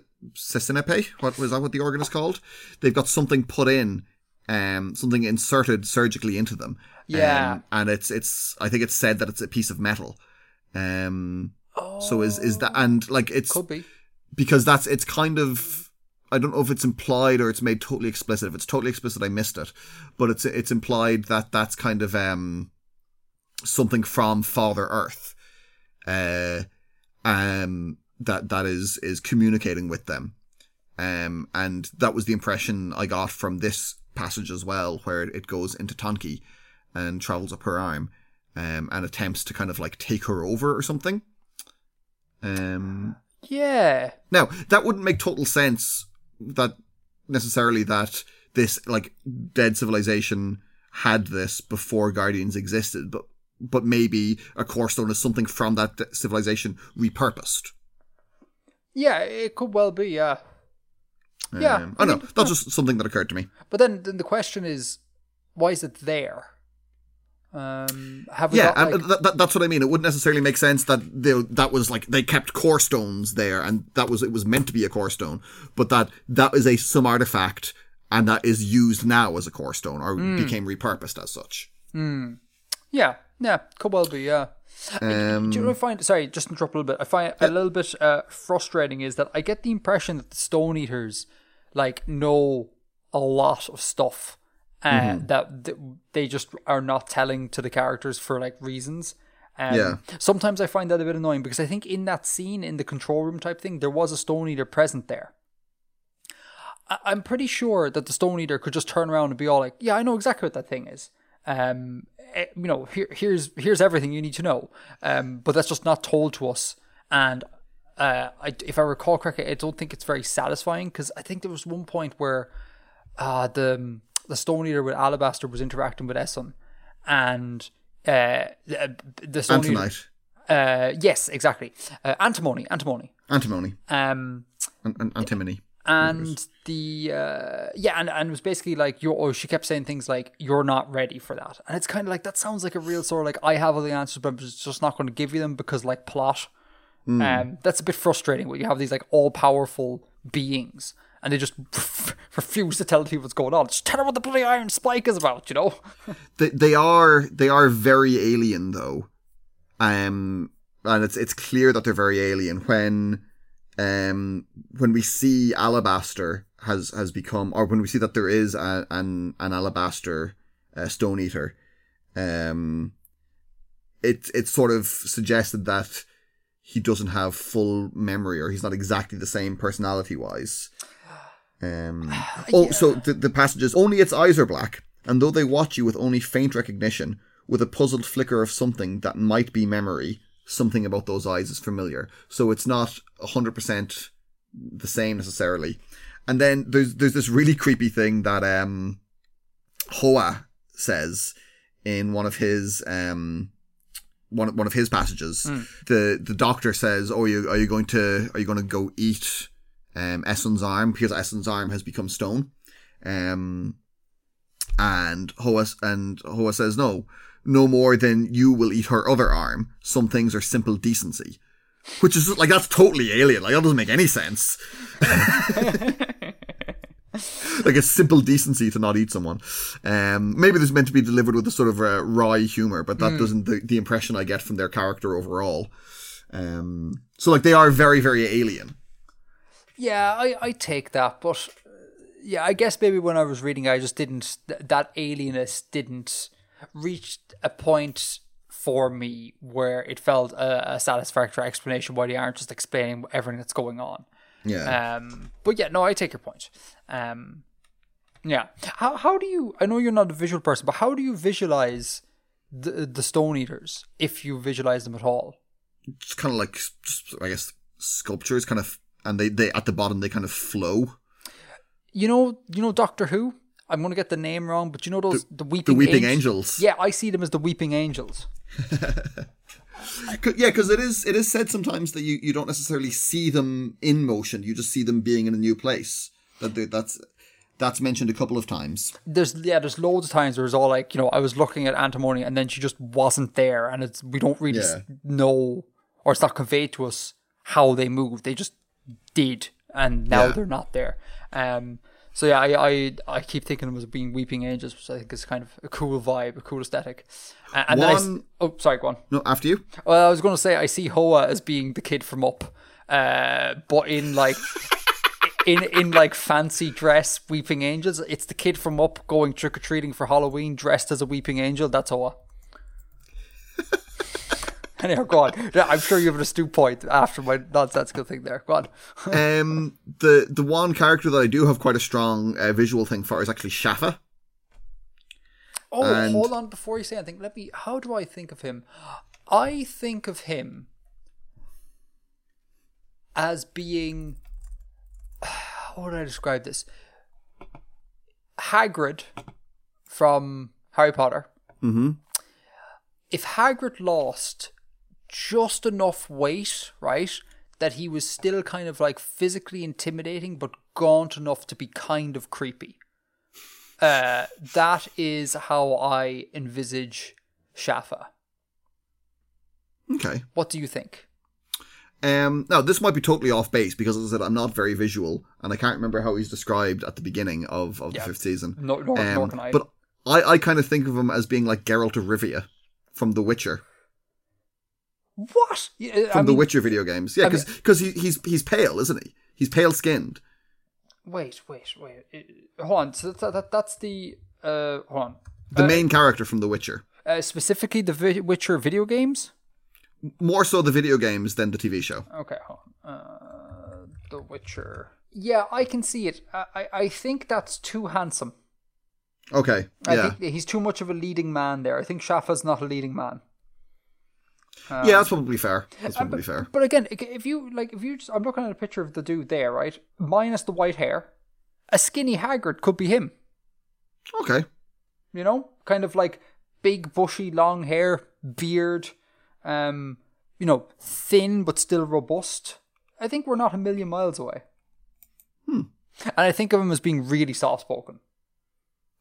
What was that? What the organ is called? They've got something put in, um, something inserted surgically into them. Yeah. Um, and it's it's. I think it's said that it's a piece of metal. Um. Oh, So is is that and like it's Could be. Because that's it's kind of I don't know if it's implied or it's made totally explicit. If it's totally explicit, I missed it, but it's it's implied that that's kind of um something from Father Earth, uh, um that that is is communicating with them, um and that was the impression I got from this passage as well, where it goes into Tonkee and travels up her arm, um and attempts to kind of like take her over or something. Um, Yeah. now, that wouldn't make total sense that necessarily that this like dead civilization had this before Guardians existed, but but maybe a core stone is something from that civilization repurposed. Yeah, it could well be, yeah. Yeah, Um, I I don't know. That's just something that occurred to me. But then, then the question is, why is it there? Um, Yeah, got, like, that, that, that's what I mean. It wouldn't necessarily make sense that they, that was like they kept core stones there, and that was it was meant to be a core stone, but that that is a some artifact and that is used now as a core stone or Hmm. became repurposed as such. yeah, yeah, could well be, yeah. Um, Do you know what I find? Sorry, just interrupt a little bit. I find a little bit uh, frustrating is that I get the impression that the Stone Eaters like know a lot of stuff uh, that th- they just are not telling to the characters for like reasons. Um, Yeah. Sometimes I find that a bit annoying because I think in that scene in the control room type thing, there was a Stone Eater present there. I- I'm pretty sure that the Stone Eater could just turn around and be all like, "Yeah, I know exactly what that thing is." Um, eh, you know, here, here's here's everything you need to know. Um, but that's just not told to us. And uh, I, if I recall correctly, I don't think it's very satisfying because I think there was one point where uh, the the Stone Eater with Alabaster was interacting with Essun, and uh, the, the Stone Eater. Antonite, Uh, yes, exactly. Uh, antimony, antimony. antimony, Um, an- an- antimony. and the uh yeah and, and it was basically like you're oh she kept saying things like you're not ready for that and it's kind of like that sounds like a real sort of like i have all the answers but i'm just not going to give you them because like plot um that's a bit frustrating when you have these like all-powerful beings and they just refuse to tell people what's going on. Just tell her what the bloody iron spike is about you know? They they are they are very alien though, um, and it's it's clear that they're very alien. When, um, when we see Alabaster has has become, or when we see that there is a, an an Alabaster uh, Stone Eater, um, it it's sort of suggested that he doesn't have full memory or he's not exactly the same personality wise. Um, oh, so the, the passage is only its eyes are black, and though they watch you with only faint recognition, with a puzzled flicker of something that might be memory, something about those eyes is familiar. So it's not 100% the same necessarily. And then there's there's this really creepy thing that um Hoa says in one of his um one one of his passages. The the doctor says, "Oh, you are you going to are you going to go eat um Essun's arm because Essun's arm has become stone?" Um and Hoa and Hoa says, "No, no more than you will eat her other arm. Some things are simple decency." Which is just, like that's totally alien. Like that doesn't make any sense. like a simple decency to not eat someone. Um, maybe this is meant to be delivered with a sort of uh, wry humor, but that doesn't the, the impression I get from their character overall. Um, so like they are very very alien. Yeah, I, I take that, but uh, yeah, I guess maybe when I was reading, I just didn't th- that alienness didn't reach a point for me where it felt a, a satisfactory explanation why they aren't just explaining everything that's going on. Yeah. Um, but yeah, no, I take your point. Um, yeah, how how do you? I know you're not a visual person, but how do you visualize the the Stone Eaters if you visualize them at all? it's kind of like I guess sculptures, kind of, and they they at the bottom they kind of flow. You know, you know Doctor Who. I'm gonna get the name wrong, but you know those the, weeping The weeping Angel- angels. Yeah, I see them as the weeping angels. yeah, because it is it is said sometimes that you, you don't necessarily see them in motion; you just see them being in a new place. That they, that's that's mentioned a couple of times. There's yeah, there's loads of times where it's all like you know I was looking at Antimony and then she just wasn't there, and it's we don't really Yeah. know or it's not conveyed to us how they move. They just did, and now Yeah. they're not there. Um. So yeah, I, I I keep thinking of them as being weeping angels, which I think is kind of a cool vibe, a cool aesthetic. Uh, and then I One- oh, sorry, go on. No, after you. Well, I was going to say I see Hoa as being the kid from Up, uh, but in like in in like fancy dress, weeping angels. It's the kid from Up going trick or treating for Halloween, dressed as a weeping angel. That's Hoa. Anyhow, go on. Yeah, I'm sure you have an astute point after my nonsensical thing there. Go on. Um, the the one character that I do have quite a strong uh, visual thing for is actually Schaffa. Oh, And- hold on before you say anything. Let me. How do I think of him? I think of him as being. How would I describe this? Hagrid from Harry Potter. Mm-hmm. If Hagrid lost just enough weight, right, that he was still kind of like physically intimidating, but gaunt enough to be kind of creepy. Uh, that is how I envisage Schaffa. Okay. What do you think? Um, now this might be totally off base because as I said I'm not very visual and I can't remember how he's described at the beginning of, of Yeah. the fifth season. No, nor, Um, nor can I. But I, I kind of think of him as being like Geralt of Rivia from The Witcher, what? Yeah, I from the Witcher video games. Yeah, I mean- because he, he's he's pale, isn't he? He's pale skinned. Wait, wait, wait. Uh, Hold on. So that, that, that's the. Uh, hold on. The main character from The Witcher. Uh, specifically, the Vi- Witcher video games. More so the video games than the TV show. Okay, hold on. Uh, the Witcher. Yeah, I can see it. I, I, I think that's too handsome. Okay. I Yeah. think he's too much of a leading man there. I think Schaffa's not a leading man. Yeah, that's probably fair. That's probably fair. But again, if you like, if you just, I'm looking at a picture of the dude there, right? Minus the white hair, a skinny Hagrid could be him. Okay. You know, kind of like big, bushy, long hair, beard, um, you know, thin but still robust. I think we're not a million miles away. Hmm. And I think of him as being really soft spoken,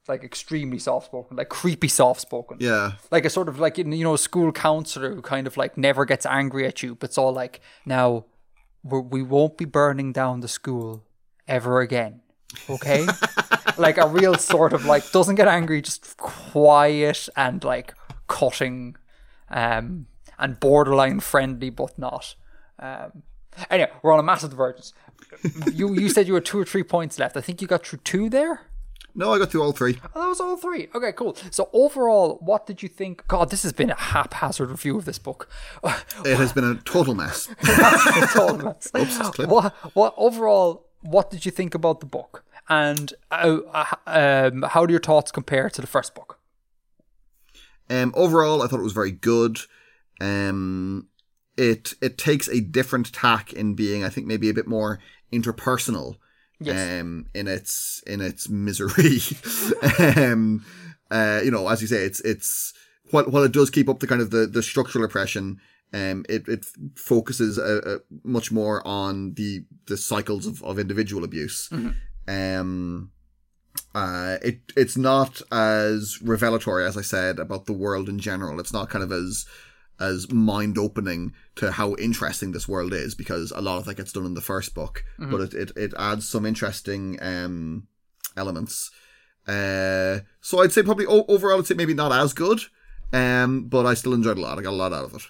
like extremely soft spoken, like creepy soft spoken. Yeah. like a sort of like you know school counselor who kind of like never gets angry at you but it's all like now we're, we won't be burning down the school ever again okay like a real sort of like doesn't get angry just quiet and like cutting um and borderline friendly but not um anyway we're on a massive divergence you you said you had two or three points left i think you got through two there No, I got through all three. Oh, that was all three. Okay, cool. So overall, what did you think? God, this has been a haphazard review of this book. It has been a total mess. a Total mess. what, what overall? What did you think about the book? And uh, uh, um, how do your thoughts compare to the first book? Um, overall, I thought it was very good. Um, it it takes a different tack in being, I think, maybe a bit more interpersonal. Yes. Um, in its in its misery. um, uh, you know, as you say, it's it's while while it does keep up the kind of the the structural oppression. Um, it it focuses uh, uh, much more on the the cycles of, of individual abuse. Um, uh, it it's not as revelatory as I said about the world in general. It's not kind of as as mind opening to how interesting this world is because a lot of that gets done in the first book, but it, it it adds some interesting um elements. Uh, so I'd say probably o- overall, I'd say maybe not as good. Um, but I still enjoyed a lot. I got a lot out of it.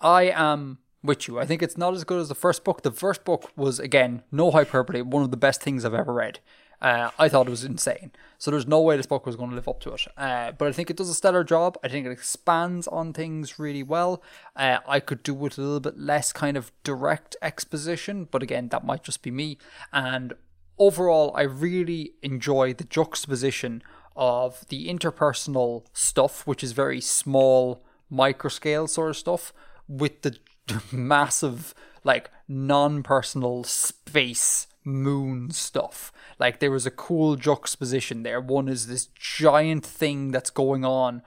I am with you. I think it's not as good as the first book. The first book was again no hyperbole, one of the best things I've ever read. Uh, I thought it was insane. So there's no way this book was going to live up to it. Uh, but I think it does a stellar job. I think it expands on things really well. Uh, I could do with a little bit less kind of direct exposition, but again, that might just be me. And overall, I really enjoy the juxtaposition of the interpersonal stuff, which is very small, micro scale sort of stuff, with the massive, like, non personal space moon stuff. Like, there was a cool juxtaposition there. One is this giant thing that's going on,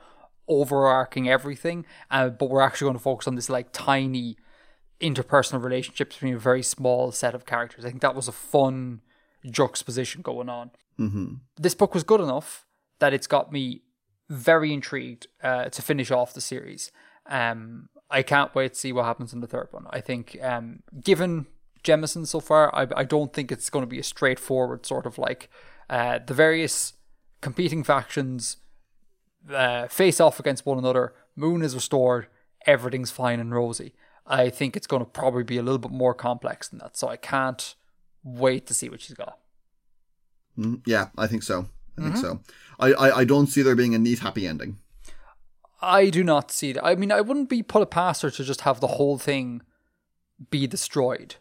overarching everything, uh, but we're actually going to focus on this, like, tiny interpersonal relationships between a very small set of characters. I think that was a fun juxtaposition going on. Mm-hmm. This book was good enough that it's got me very intrigued uh, to finish off the series. Um, I can't wait to see what happens in the third one. I think, um, given Jemisin so far, I, I don't think it's going to be a straightforward sort of like uh, the various competing factions uh, face off against one another. Moon is restored. Everything's fine and rosy. I think it's going to probably be a little bit more complex than that. So I can't wait to see what she's got. Mm, yeah, I think so. I think so. I, I, I don't see there being a neat happy ending. I do not see that. I mean, I wouldn't be put past her to just have the whole thing be destroyed.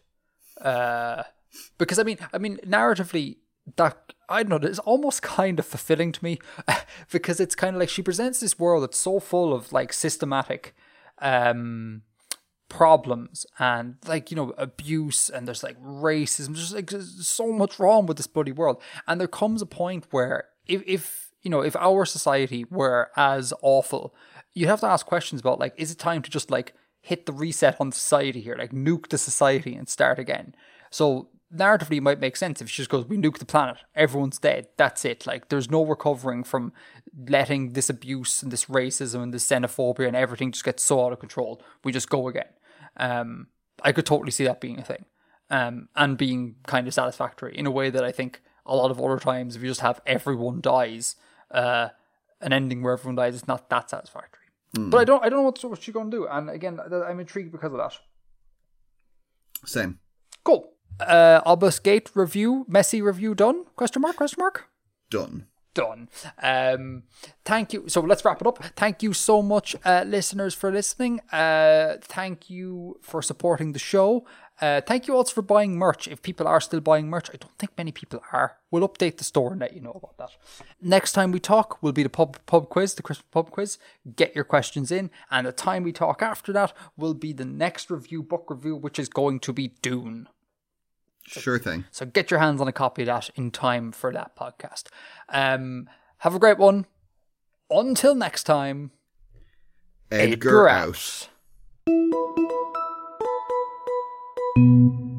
Uh, because I mean, I mean, narratively, that I don't know, it's almost kind of fulfilling to me because it's kind of like she presents this world that's so full of like systematic um problems and like you know abuse and there's like racism. There's like so much wrong with this bloody world. And there comes a point where if, if you know if our society were as awful you have to ask questions about like is it time to just like hit the reset on society here like nuke the society and start again. So narratively it might make sense if she just goes we nuke the planet everyone's dead that's it. Like there's no recovering from letting this abuse and this racism and this xenophobia and everything just get so out of control. We just go again. Um, I could totally see that being a thing, um, and being kind of satisfactory in a way that I think a lot of other times, if you just have everyone dies, uh, an ending where everyone dies, it's not that satisfactory. But I don't, I don't know what, what she's going to do, and again, I'm intrigued because of that. Same. Cool. Uh, Obelisk Gate review, messy review done? Question mark? Question mark? Done. done. Um, thank you. So let's wrap it up. Thank you so much, uh, listeners, for listening. Uh, thank you for supporting the show. Uh, thank you also for buying merch. If people are still buying merch, I don't think many people are. We'll update the store and let you know about that. Next time we talk will be the pub pub quiz, the Christmas pub quiz. Get your questions in, and the time we talk after that will be the next review, book review, which is going to be Dune. Sure thing. So get your hands on a copy of that in time for that podcast. Um, have a great one. Until next time, Edgar, out. out. Thank you.